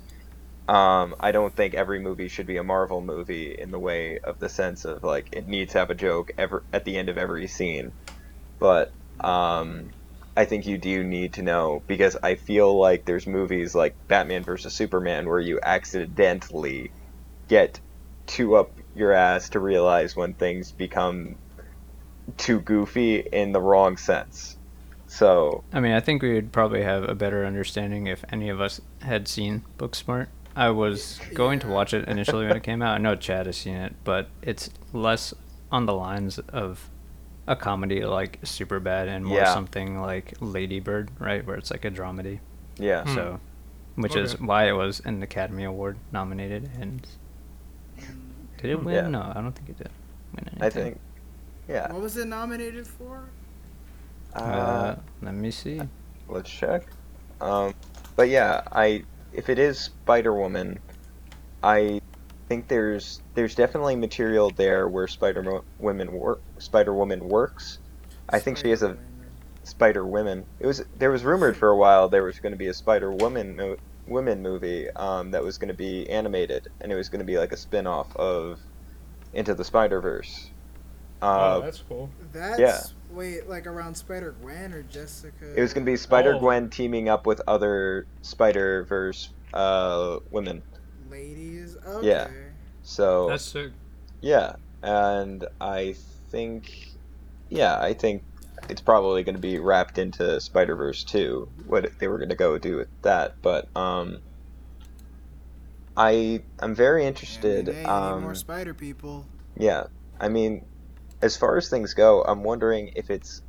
Um, I don't think every movie should be a Marvel movie in the way of the sense of like it needs to have a joke ever at the end of every scene, but um, I think you do need to know because I feel like there's movies like Batman versus Superman where you accidentally get too up your ass to realize when things become too goofy in the wrong sense. So I mean, I think we would probably have a better understanding if any of us had seen Booksmart. I was going to watch it initially when it came out. I know Chad has seen it, but it's less on the lines of a comedy like Superbad and more Yeah. something like Lady Bird, right, where it's like a dramedy. yeah, Hmm. So, which is why it was an Academy Award nominated. And did it win? Yeah. No, I don't think it did win anything. I think yeah. What was it nominated for? Uh, Uh, let me see. let's check. Um, but yeah, I if it is Spider Woman, I think there's there's definitely material there where Spider Woman work Spider Woman works. I think she is a Spider Woman. It was there was rumored for a while there was going to be a Spider Woman mo- women movie um, that was going to be animated and it was going to be like a spin off of Into the Spider Verse. Uh, oh, that's cool. That's Yeah. wait, like around Spider Gwen or Jessica? it was going to be Spider Oh. Gwen teaming up with other Spider Verse uh, women. ladies. Okay. Yeah. So That's sick. yeah, and I think yeah, I think it's probably going to be wrapped into Spider Verse too. What they were going to go do with that, but um, I I'm very interested. hey, um, more Spider people. yeah, I mean, as far as things go, I'm wondering if it's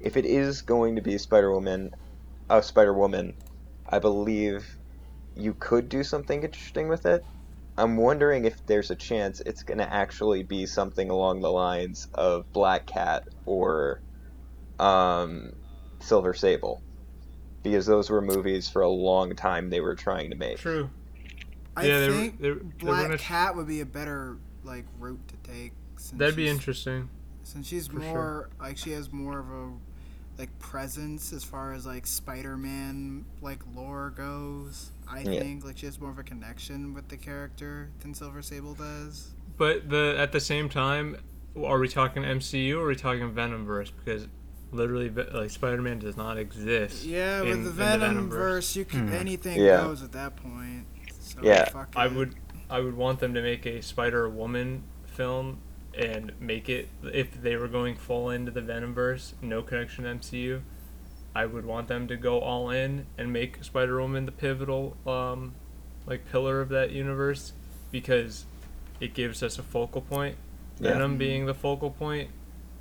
if it is going to be Spider Woman, uh, Spider Woman. I believe you could do something interesting with it. I'm wondering if there's a chance it's going to actually be something along the lines of Black Cat or um, Silver Sable, because those were movies for a long time they were trying to make. True. I yeah, they were- think they were- they were Black gonna- Cat would be a better like route to take. Since That'd be interesting. Since she's for sure. more like she has more of a like presence as far as like Spider-Man like lore goes. I Yeah. think like she has more of a connection with the character than Silver Sable does. But the at the same time, are we talking MCU or are we talking Venomverse? Because literally like Spider-Man does not exist. Yeah, in- with in the the Venomverse. you can Hmm. anything Yeah. goes at that point. So Yeah. fuck I would I would want them to make a Spider Woman film and make it if they were going full into the Venomverse, no connection to MCU. I would want them to go all in and make Spider Woman the pivotal um like pillar of that universe because it gives us a focal point. Yeah. Venom being the focal point,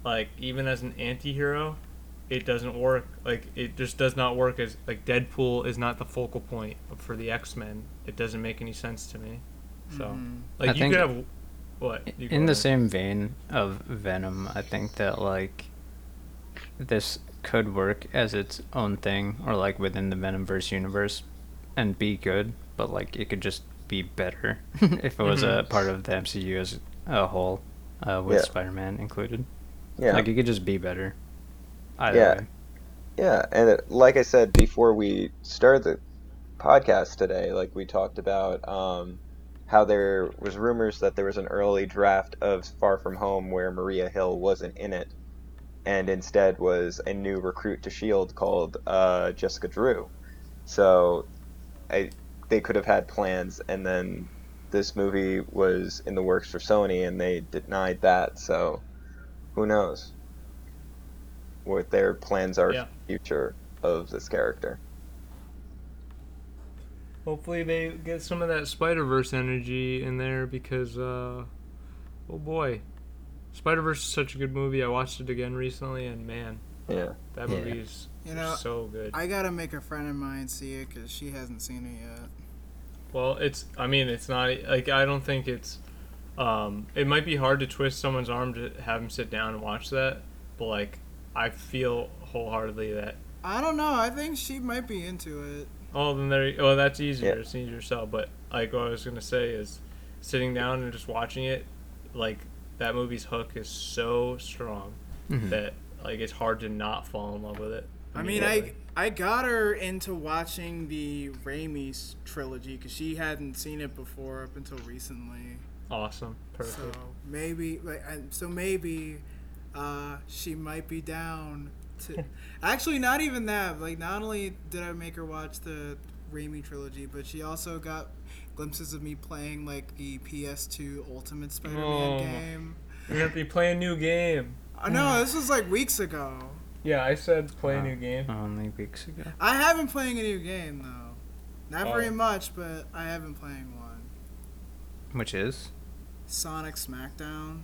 like even as an anti-hero, it doesn't work. Like it just does not work as like Deadpool is not the focal point for the X-Men. It doesn't make any sense to me. So Mhm. like I you think- could have what You in the ahead. same vein of Venom, I think that like this could work as its own thing, or like within the Venomverse universe, and be good. But like it could just be better if it was a Mhm. part of the MCU as a whole, uh, with Yeah. Spider-Man included. Yeah. Like it could just be better. Either Yeah. way. Yeah, and it, like I said before we started the podcast today, like we talked about um, how there was rumors that there was an early draft of Far From Home where Maria Hill wasn't in it, and instead was a new recruit to Shield called uh, Jessica Drew. So, I they could have had plans, and then this movie was in the works for Sony, and they denied that. So, who knows? what their plans are Yeah. for the future of this character. Hopefully they get some of that Spider Verse energy in there because, uh, oh boy, Spider Verse is such a good movie. I watched it again recently, and man, Yeah. that Yeah. movie is You know, so good. I gotta make a friend of mine see it because she hasn't seen it yet. Well, it's. I mean, it's not like I don't think it's. Um, it might be hard to twist someone's arm to have him sit down and watch that, but like, I feel wholeheartedly that. I don't know. I think she might be into it. Oh, then there. Oh, that's easier. Yeah. It's easier to sell. But like, what I was gonna say is, sitting down and just watching it, like that movie's hook is so strong Mhm. that like it's hard to not fall in love with it. I mean, I. I got her into watching the Raimi s- trilogy because she hadn't seen it before up until recently. awesome, perfect. So maybe, like, and so maybe, uh, she might be down to. Actually, not even that. Like, not only did I make her watch the Raimi trilogy, but she also got glimpses of me playing like the PS2 Ultimate Spider-Man Oh. game. You're gonna be playing a new game. I know this was like weeks ago. Yeah, I said play a new game. Oh, only weeks ago. I have been playing a new game though. Not very Oh. much, but I have been playing one. Which is? Sonic SmackDown.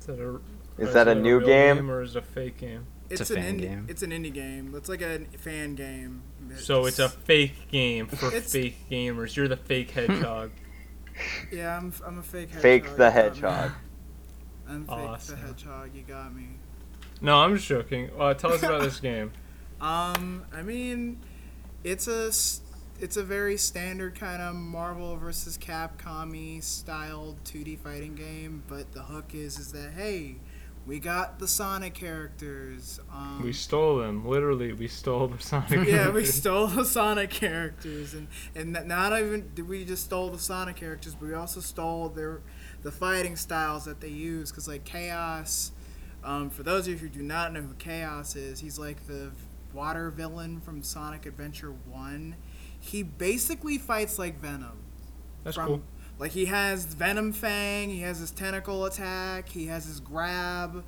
Is that a, Is that a new real game? or is it a fake game? It's It's, a an indie, game. It's an indie game. It's like a fan game. So it's a fake game for fake gamers. You're the fake hedgehog. yeah. I'm I'm a fake hedgehog. Fake the you got me. hedgehog. I'm fake Awesome. the hedgehog. You got me. no, I'm just joking. Uh, tell us about this game. Um, I mean, it's a s- it's a very standard kind of Marvel versus Capcom styled 2D fighting game, but the hook is is that hey, we got the Sonic characters. Um, We stole them. Literally, we stole the Sonic. yeah, we stole the Sonic characters, and and not even did we just stole the Sonic characters, but we also stole their the fighting styles that they use. Cause like Chaos, um, for those of you who do not know who Chaos is, he's like the water villain from Sonic Adventure One. He basically fights like Venom. That's from- cool. Like he has Venom Fang, he has his tentacle attack, he has his grab.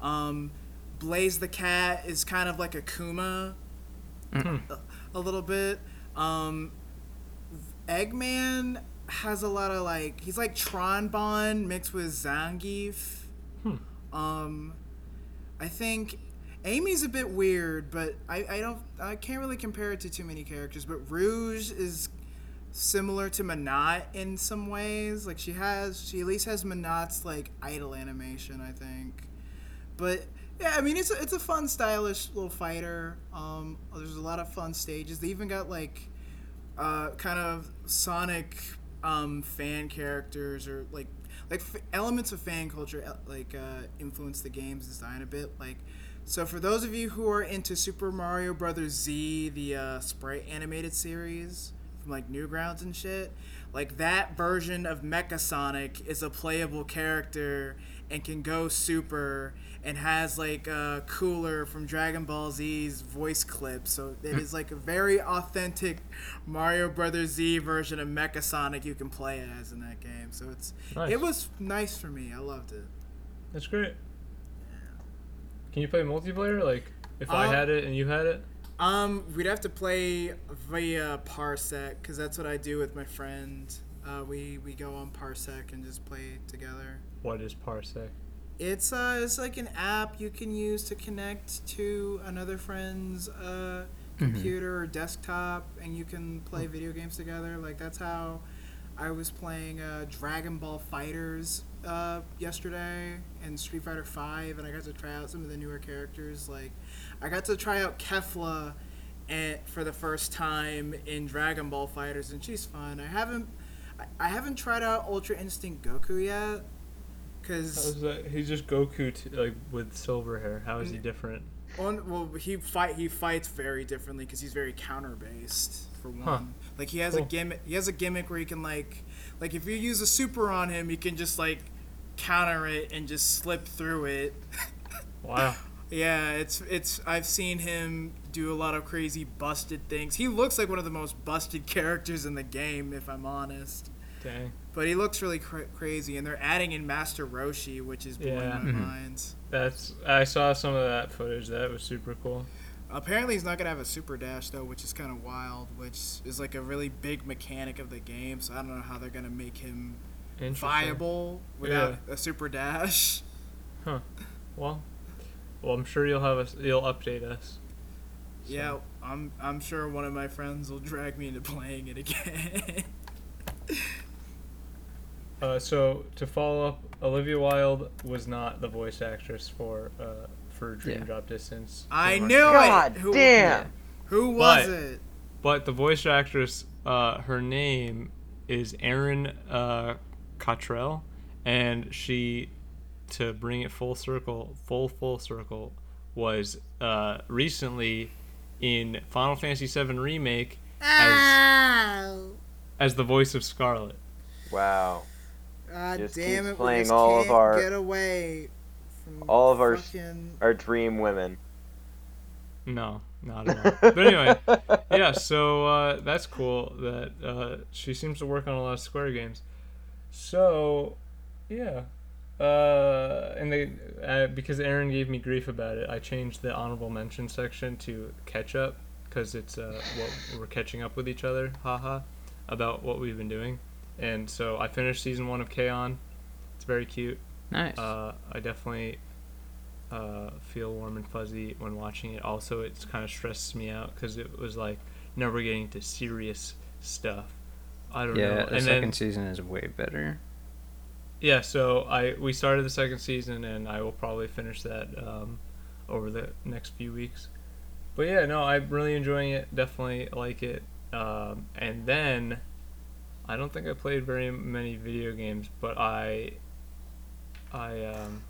Um, Blaze the Cat is kind of like a Kuma, Hmm. a, a little bit. Um, Eggman has a lot of like he's like Tron Bonne mixed with Zangief. Hmm. Um, I think Amy's a bit weird, but I, I don't I can't really compare it to too many characters. But Rouge is similar to Manat in some ways. Like she has she at least has Manat's like idle animation, I think. But yeah, I mean it's a, it's a fun, stylish little fighter. Um, there's a lot of fun stages. They even got like uh, kind of Sonic um, fan characters or like like f- elements of fan culture like uh, influence the game's design a bit. Like so for those of you who are into Super Mario Brothers Z, the uh, sprite animated series from like Newgrounds and shit, like that version of Mecha Sonic is a playable character and can go super and has like a Cooler from Dragon Ball Z's voice clip. So it is like a very authentic Mario Brothers Z version of Mecha Sonic you can play as in that game. So it's Nice. it was nice for me. I loved it. That's great. Yeah. Can you play multiplayer? Like, if I Uh, had it and you had it? Um, we'd have to play via Parsec because that's what I do with my friend. Uh, we we go on Parsec and just play together. What is Parsec? It's uh, it's like an app you can use to connect to another friend's uh, computer or desktop, and you can play video games together. Like that's how I was playing uh, Dragon Ball FighterZ uh, yesterday and Street Fighter Five, and I got to try out some of the newer characters. Like I got to try out Kefla and for the first time in Dragon Ball FighterZ, and she's fun. I haven't I, haven't tried out Ultra Instinct Goku yet. Cause? He's just Goku, t- like with silver hair. How is he mm. different? On, well, he fight he fights very differently because he's very counter based for one. Huh. Like he has a gimmick. He has a gimmick where he can like, like if you use a super on him, he can just like counter it and just slip through it. Wow. Yeah, it's it's. I've seen him do a lot of crazy busted things. He looks like one of the most busted characters in the game, if I'm honest. Dang. But he looks really cra- crazy, and they're adding in Master Roshi, which is blowing Yeah. my Mhm. mind. That's. I saw some of that footage. That was super cool. Apparently, he's not gonna have a super dash though, which is kind of wild. Which is like a really big mechanic of the game. So I don't know how they're gonna make him viable without a super dash. Huh. Well, well, I'm sure you'll have us. You'll update us. So- Yeah, I'm I'm sure one of my friends will drag me into playing it again. Uh, so to follow up, Olivia Wilde was not the voice actress for uh, for Dream Yeah. Drop Distance. I Or- knew God it. Who, damn. Who was But- it? But the voice actress, uh, her name is Erin uh, Cottrell, and she, to bring it full circle, full full circle, was uh, recently in Final Fantasy VII Remake as as the voice of Scarlet. Wow. God Just damn keeps it! we playing just all of can't our- get away from all of our fucking- Our dream women. No, not at all. but anyway, yeah. So uh, that's cool that uh, she seems to work on a lot of Square games. So, yeah. Uh, and they uh, because Aren gave me grief about it, I changed the honorable mention section to catch up because it's uh, what we're catching up with each other, haha, about what we've been doing. And so I finished season one of K-On! It's very cute. Nice. Uh, I definitely uh, feel warm and fuzzy when watching it. Also, it's kind of stresses me out because it was like never getting to serious stuff. I don't yeah, know. Yeah, the And second then season is way better. Yeah, so I we started the second season and I will probably finish that um, over the next few weeks. But yeah, no, I'm really enjoying it. Definitely like it. Um, and then I don't think I played very many video games, but I I um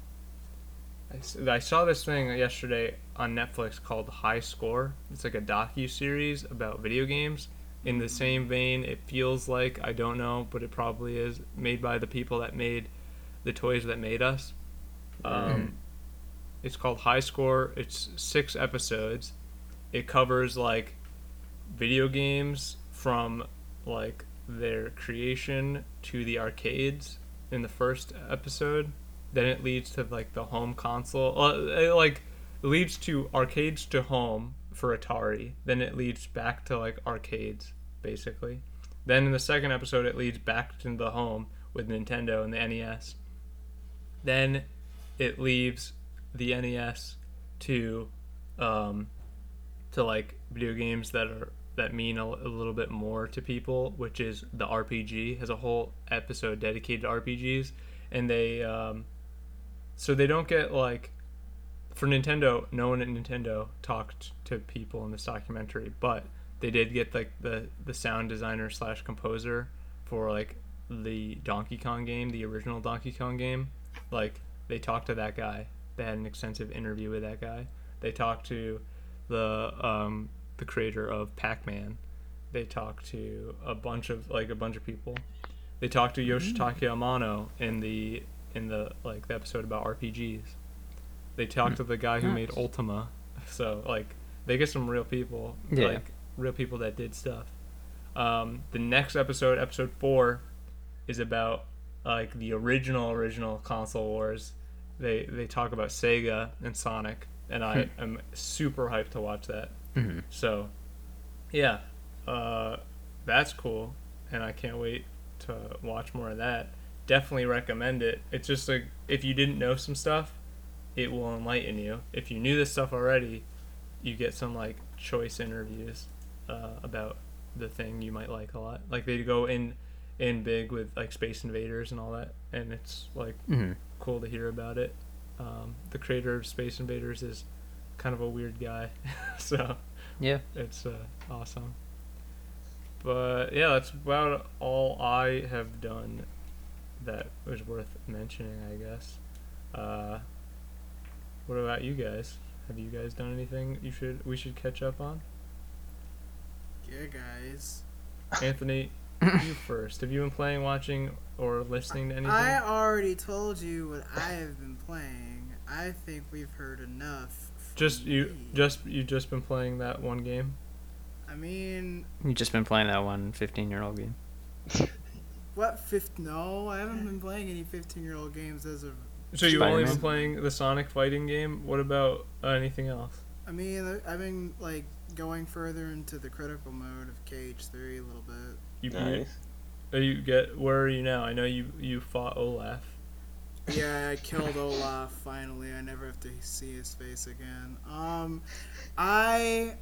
I, I saw this thing yesterday on Netflix called High Score. It's like a docu series about video games. In the same vein, it feels like I don't know, but it probably is made by the people that made the toys that made us. Um, It's called High Score. It's six episodes. It covers like video games from like their creation to the arcades in the first episode. Then it leads to like the home console. Uh, it, like leads to arcades to home for Atari. Then it leads back to like arcades basically. Then in the second episode it leads back to the home with Nintendo and the NES. Then it leaves the NES to um, to like video games that are that mean a, a little bit more to people, which is the RPG has a whole episode dedicated to RPGs, and they um, so they don't get like for Nintendo. No one at Nintendo talked to people in this documentary, but they did get like the the sound designer slash composer for like the Donkey Kong game, the original Donkey Kong game. Like they talked to that guy. They had an extensive interview with that guy. They talked to the um, the creator of Pac-Man. They talked to a bunch of like a bunch of people, they talked to Yoshitaka Amano in the in the like the episode about RPGs. They talked to the guy who made Ultima, so like they get some real people, Yeah. like real people that did stuff. Um, the next episode, episode four, is about like the original original console wars. They they talk about Sega and Sonic, and I am super hyped to watch that. Mhm. So, yeah, uh, that's cool, and I can't wait to watch more of that. Definitely recommend it. It's just like if you didn't know some stuff, it will enlighten you. If you knew this stuff already, you get some like choice interviews uh, about the thing you might like a lot. Like they go in in big with like Space Invaders and all that, and it's like Mhm. cool to hear about it. Um, the creator of Space Invaders is kind of a weird guy, so Yeah. it's uh, awesome. But yeah, that's about all I have done that was worth mentioning, I guess. Uh, what about you guys? Have you guys done anything you should we should catch up on? Yeah, guys. Anthony, you first. Have you been playing, watching, or listening to anything? I already told you what I have been playing. I think we've heard enough. from just you me. just you just been playing that one game. I mean, You just been playing that one 15 year old game. what fifth? No, I haven't been playing any 15-year-old games as of. So you've only been playing the Sonic fighting game. What about uh, anything else? I mean, I- I've been like going further into the critical mode of KH3 a little bit. You, Nice. you, you get where are you now? I know you you fought Olaf. Yeah, I killed Olaf finally. I never have to see his face again. Um, I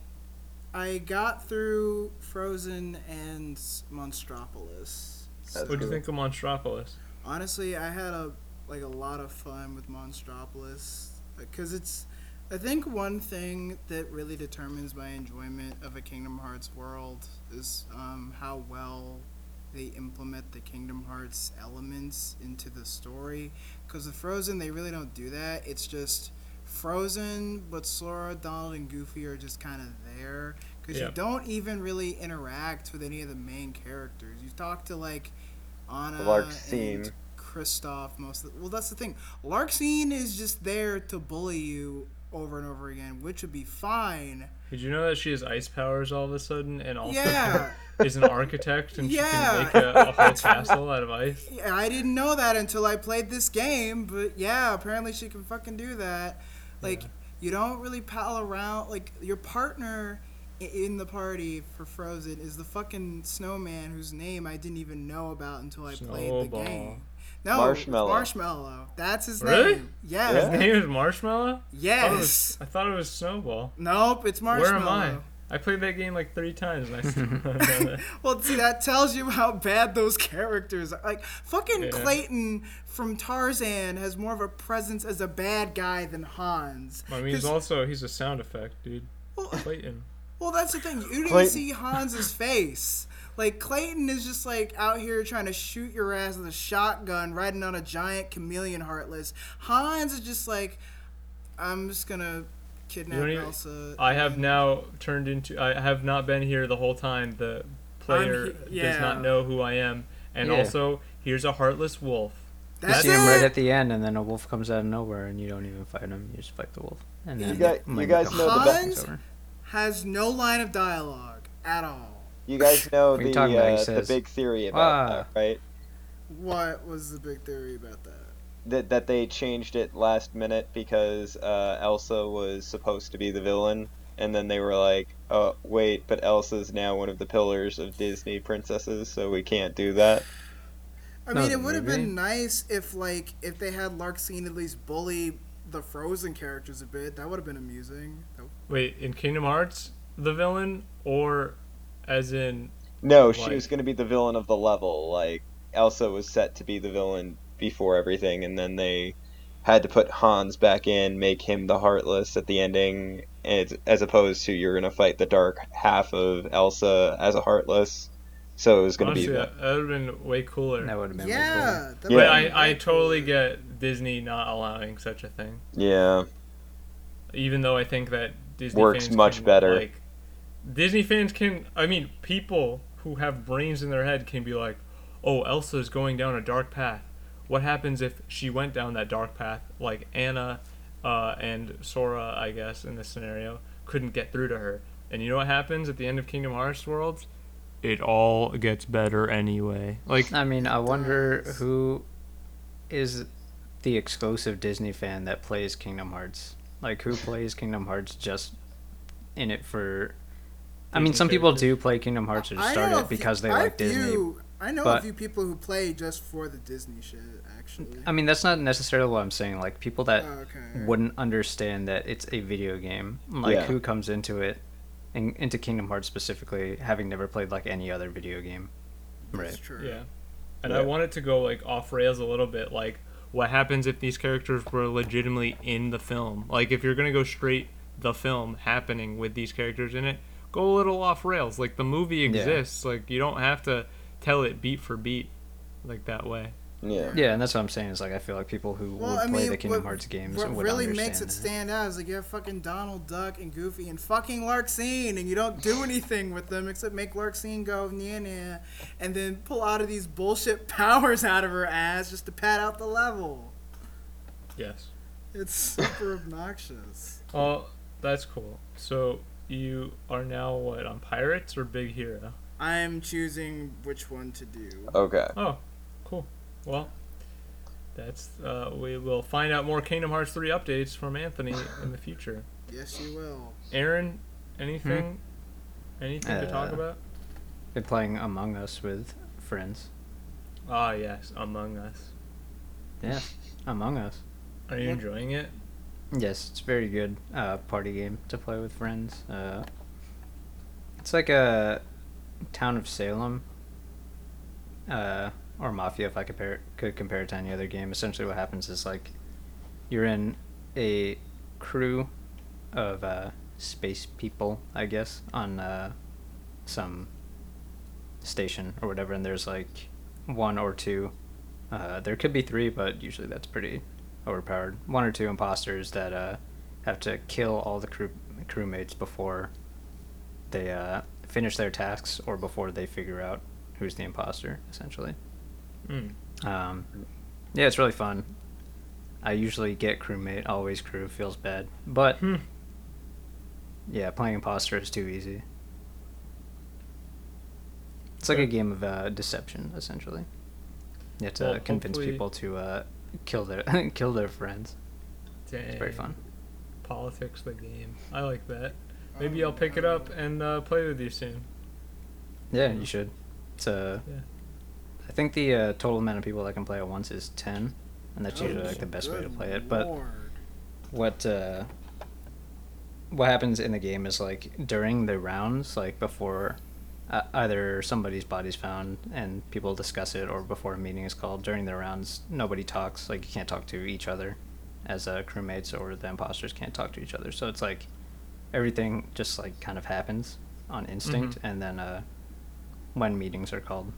I got through Frozen and Monstropolis. That's What do you think of Monstropolis? Honestly, I had a like a lot of fun with Monstropolis because it's. I think one thing that really determines my enjoyment of a Kingdom Hearts world is um, how well they implement the Kingdom Hearts elements into the story. Because with Frozen, they really don't do that. It's just Frozen, but Sora, Donald, and Goofy are just kind of there. Because Yeah. you don't even really interact with any of the main characters. You talk to like Anna Larxene. and Kristoff most of the, well that's the thing. Larxene is just there to bully you over and over again, which would be fine. Did you know that she has ice powers all of a sudden, and also Yeah. is an architect and Yeah. she can make a, a whole castle out of ice? Yeah, I didn't know that until I played this game, but yeah, apparently she can fucking do that. Like, you don't really pal around. Like, your partner in the party for Frozen is the fucking snowman whose name I didn't even know about until I played the game. No, Marshmallow. It's Marshmallow. That's his Really? name. Yes. Yeah. His name is Marshmallow. I thought, Yes. was, I thought it was Snowball. Nope, it's Marshmallow. Where am I? I played that game like three times and I still that. Well, see, that tells you how bad those characters are. Like, fucking Yeah. Clayton from Tarzan has more of a presence as a bad guy than Hans. I mean, he's 'Cause- also he's a sound effect, dude. well, Clayton. well, that's the thing. You didn't Clayton- see Hans's face. Like, Clayton is just, like, out here trying to shoot your ass with a shotgun, riding on a giant chameleon heartless. Hans is just like, I'm just gonna kidnap don't even- Elsa. I have and- now turned into. I have not been here the whole time. The player he- does not know who I am, and Yeah. also here's a heartless wolf. You That's see him right at the end, and then a wolf comes out of nowhere, and you don't even fight him. You just fight the wolf. And then guys- when you guys know the back, best- it's. Has no line of dialogue at all. You guys know What you the about? Uh, the big theory about "Ah." that, right? What was the big theory about that? That that they changed it last minute because uh, Elsa was supposed to be the villain, and then they were like, "Oh, wait, but Elsa's now one of the pillars of Disney princesses, so we can't do that." I mean, the it would have been nice if, like, if they had Larxene at least bully the Frozen characters a bit. That would have been amusing. Wait, in Kingdom Hearts, the villain, or as in No, she was going to be the villain of the level. Like Elsa was set to be the villain before everything, and then they had to put Hans back in, make him the Heartless at the ending, as, as opposed to you're going to fight the dark half of Elsa as a Heartless. So it was going to be that, that would have been way cooler. That would have been way yeah, Yeah. But I, I totally get Disney not allowing such a thing. yeah. Even though I think that Disney Works fans much can, better. Like, Disney fans can. I mean, people who have brains in their head can be like, oh, Elsa is going down a dark path. What happens if she went down that dark path, like Anna uh, and Sora, I guess, in this scenario, couldn't get through to her? And you know what happens at the end of Kingdom Hearts Worlds? It all gets better anyway. Like, I mean, I wonder who is the exclusive Disney fan that plays Kingdom Hearts. Like, who plays Kingdom Hearts just in it for? I mean, Disney some people do play Kingdom Hearts or I start know a it few- because they I like Disney. I know but- a few people who play just for the Disney shit. Actually. I mean, that's not necessarily what I'm saying. Like, people that Oh, okay. wouldn't understand that it's a video game. Like, Yeah. who comes into it, in, into Kingdom Hearts specifically, having never played like any other video game. That's Right. true. Yeah. And Yeah. I wanted to go like off rails a little bit. Like, what happens if these characters were legitimately in the film? Like, if you're gonna go straight the film happening with these characters in it, go a little off rails. Like the movie Yeah. exists. Like you don't have to tell it beat for beat, like that way. Yeah. Yeah, and that's what I'm saying. Is like I feel like people who Well, would I play mean, the Kingdom what, Hearts games what would really makes it that. stand out is like you have fucking Donald Duck and Goofy and fucking Larxene, and you don't do anything with them except make Larxene go nya nya, and then pull out of these bullshit powers out of her ass just to pad out the level. Yes. It's super obnoxious. Oh, that's cool. So you are now what on Pirates or Big Hero? I am choosing which one to do. Okay. Oh, cool. Well, that's uh, we will find out more Kingdom Hearts three updates from Anthony in the future. Yes, you will. Aren, anything, anything to talk Uh, about? Been playing Among Us with friends. Ah, yes, Among Us. Yeah, Among Us. Are you Yeah. enjoying it? Yes, it's very good uh, party game to play with friends. Uh, it's like a town of Salem, uh, or Mafia, if I compare could compare it to any other game. Essentially, what happens is like you're in a crew of uh, space people, I guess, on uh, some station or whatever, and there's like one or two. Uh, there could be three, but usually that's pretty overpowered. One or two imposters that uh, have to kill all the crew crewmates before they uh, finish their tasks or before they figure out who's the imposter, essentially. Mm. Um, yeah, it's really fun. I usually get crewmate, always crew, feels bad. But, Hmm. yeah, playing imposter is too easy. It's like Okay. a game of uh, deception, essentially. You have to Well, convince hopefully- people to uh, kill their kill their friends. It's very fun. Politics the game. I like that. Maybe I'll pick it up and uh, play with you soon. Yeah, you should. It's uh, Yeah. I think the uh, total amount of people that can play at once is ten, and that's Oh, usually like the best way to play it. But lord. what uh, what happens in the game is like during the rounds, like before uh, either somebody's body's found and people discuss it, or before a meeting is called. During the rounds, nobody talks. Like you can't talk to each other as uh, crewmates, or the imposters can't talk to each other. So it's like everything just like kind of happens on instinct, Mhm. and then uh, when meetings are called,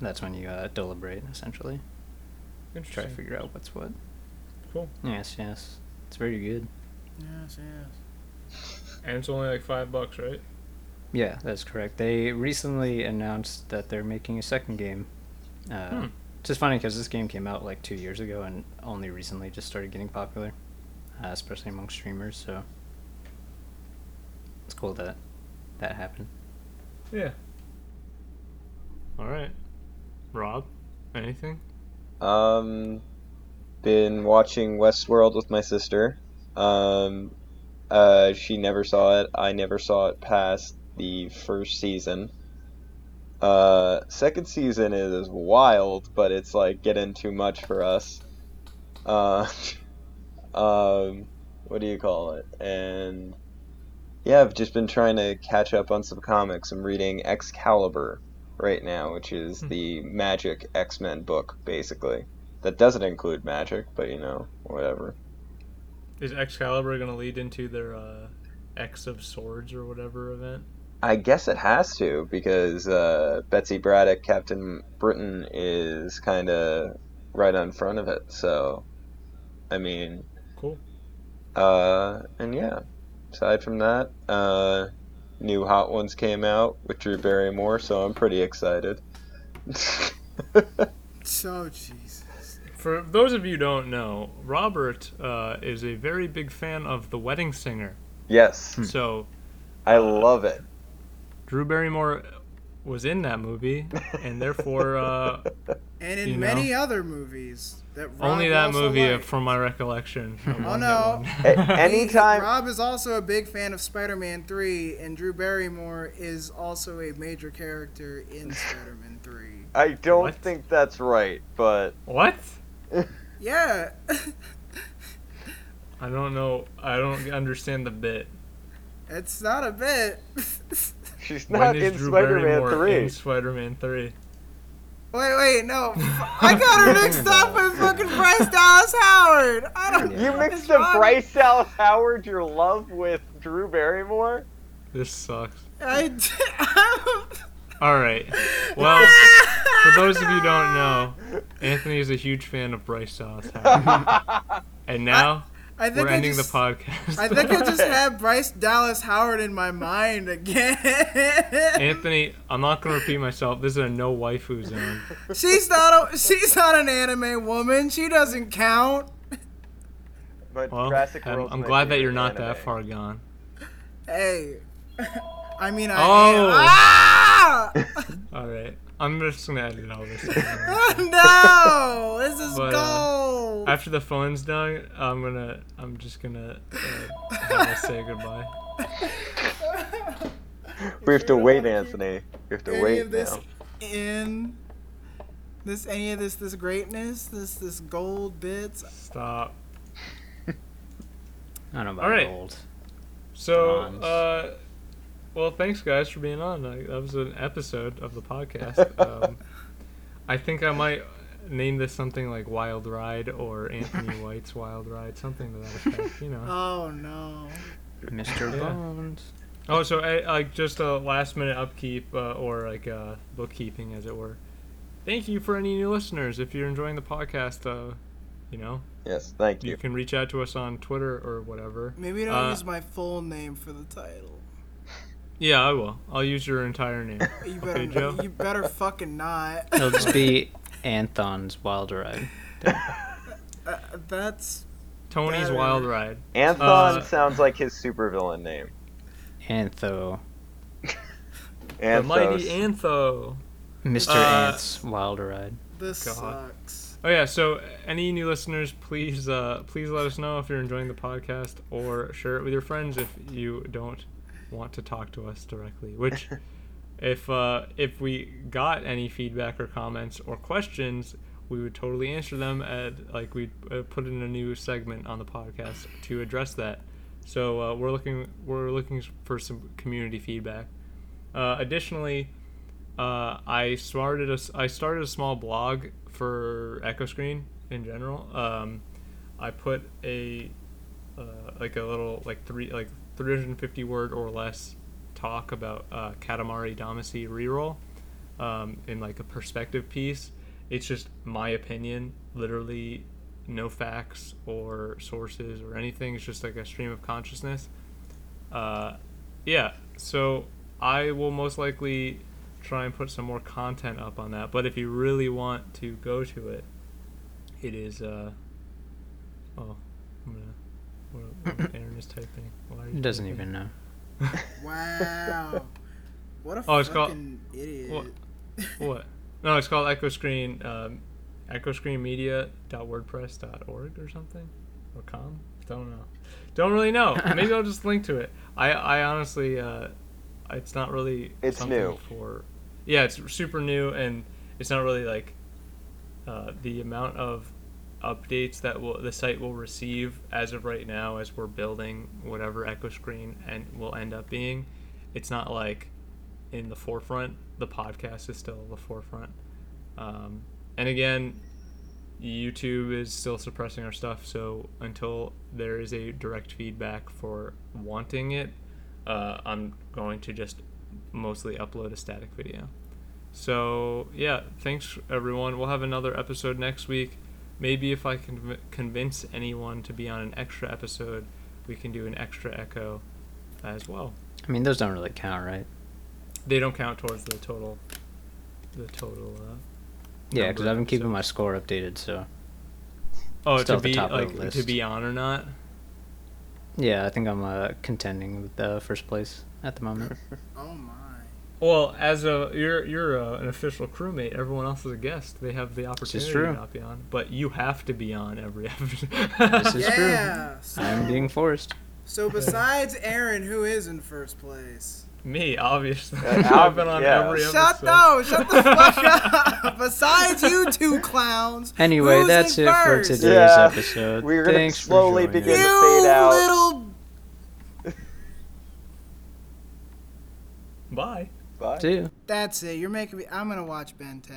that's when you uh, deliberate essentially. Try to figure out what's what. Cool. Yes, yes, it's very good. Yes, yes. And it's only like five bucks, right? Yeah, that's correct. They recently announced that they're making a second game. Uh, Hmm. Which is funny because this game came out like two years ago and only recently just started getting popular, uh, especially among streamers. So it's cool that that happened. Yeah. All right. Rob, anything? Um, been watching Westworld with my sister. Um, uh, she never saw it. I never saw it past the first season. Uh, second season is wild, but it's like getting too much for us. Uh, um, what do you call it? And yeah, I've just been trying to catch up on some comics. I'm reading Excalibur right now, which is Hmm. the Magic X Men book, basically. That doesn't include magic, but you know, whatever. Is Excalibur gonna lead into their uh, X of Swords or whatever event? I guess it has to because uh, Betsy Braddock, Captain Britain, is kind of right on front of it. So, I mean, Cool. uh, and yeah. Aside from that, uh, new Hot Ones came out with Drew Barrymore, so I'm pretty excited. So Jesus. For those of you who don't know, Robert uh, is a very big fan of The Wedding Singer. Yes, So I love it. Drew Barrymore was in that movie, and therefore uh, And in You know? many other movies that Rob only that also movie, liked. from my recollection. Oh no! hit one. A- anytime, Rob is also a big fan of Spider-Man 3, and Drew Barrymore is also a major character in Spider-Man 3. I don't What? think that's right, but what? Yeah. I don't know. I don't understand the bit. it's not a bit. She's not is in Drew Spider-Man Barrymore 3. In Spider-Man 3. wait, wait, no. I got her mixed up with fucking Bryce Dallas Howard. I don't You what mixed up wrong- Bryce Dallas Howard, your love, with Drew Barrymore? This sucks. I d- All right. Well, for those of you who don't know, Anthony is a huge fan of Bryce Dallas Howard. And now I think we're I ending just, the podcast. I think I just had Bryce Dallas Howard in my mind again. Anthony, I'm not gonna repeat myself. This is a no waifu zone. she's not a, she's not an anime woman. She doesn't count. But Well, Jurassic I'm, I'm glad that you're favorite not that far gone. Hey. I mean I Oh. am. Ah! All right, I'm just gonna edit all this. no, this is But, uh, gold. After the phone's done, I'm gonna, I'm just gonna uh, say goodbye. We have to wait, Anthony. We have to any wait of this now. in this any of this this greatness, this this gold bits. Stop. I don't know about All right. gold. So, Bronze. uh, well, thanks guys for being on. I, that was an episode of the podcast. Um, I think I might name this something like Wild Ride or Anthony White's Wild Ride, something to that effect. You know. Oh no. Mr. Yeah. Bones. Oh, so uh, like just a last minute upkeep uh, or like uh, bookkeeping, as it were. Thank you for any new listeners. If you're enjoying the podcast, uh, you know, Yes, thank you you. can reach out to us on Twitter or whatever. Maybe don't Uh, use my full name for the title. Yeah, I will. I'll use your entire name. You Okay, better Joe. you better fucking not. It'll just be Anthon's Wild Ride. Uh, that's Tony's Better. Wild Ride. Anthon Uh, sounds like his supervillain name. Antho. The mighty Antho. Mr. Uh, Ant's Wild Ride. this God. sucks. Oh yeah, so any new listeners, please uh, please let us know if you're enjoying the podcast or share it with your friends if you don't want to talk to us directly. Which if uh, if we got any feedback or comments or questions, we would totally answer them At like we uh, put in a new segment on the podcast to address that. So uh, we're looking we're looking for some community feedback. Uh, additionally, uh, I started a s- I started a small blog for Echo Screen in general. Um, I put a uh, like a little like three like 350 word or less talk about uh, Katamari Damacy reroll um, in like a perspective piece. It's just my opinion, literally no facts or sources or anything. It's just like a stream of consciousness. Uh, yeah, so I will most likely try and put some more content up on that. But if you really want to go to it, it is. Uh, oh, I'm gonna. What, what Aren is typing. Why are you He doesn't typing? even know. Wow. What a Oh, it's called- fucking idiot. What? what? No, it's called Echo Screen. Um, EchoScreenMedia.wordpress.org or something, or com. Don't know. Don't really know. Maybe I'll just link to it. I I honestly, uh, it's not really. It's something new. For yeah, it's super new and it's not really like uh, the amount of updates that will the site will receive as of right now as we're building whatever Echo Screen and will end up being. It's not like in the forefront. The podcast is still the forefront. Um, and again, YouTube is still suppressing our stuff. So until there is a direct feedback for wanting it, uh, I'm going to just mostly upload a static video. So yeah, thanks everyone. We'll have another episode next week. Maybe if I can convince anyone to be on an extra episode, we can do an extra echo as well. I mean, those don't really count, right? They don't count towards the total, the total uh, Yeah, because I've been keeping my score updated. So Oh, still to at the be top of like to be on or not? yeah, I think I'm uh, contending with the first place at the moment. Oh my. Well, as a you're you're uh an official crewmate. Everyone else is a guest. They have the opportunity true. to not be on, but you have to be on every episode. This is true. So, I'm being forced. so besides Aren, who is in first place? Me, obviously. Uh, I've been on yeah. every Shut episode. no, shut the fuck up. Besides you two clowns. Anyway, who's that's in it for first? today's Yeah, episode. we're gonna Thanks slowly joining begin us. to You fade out. little Bye. Bye. See ya. That's it. You're making me. I'm gonna watch Ben 10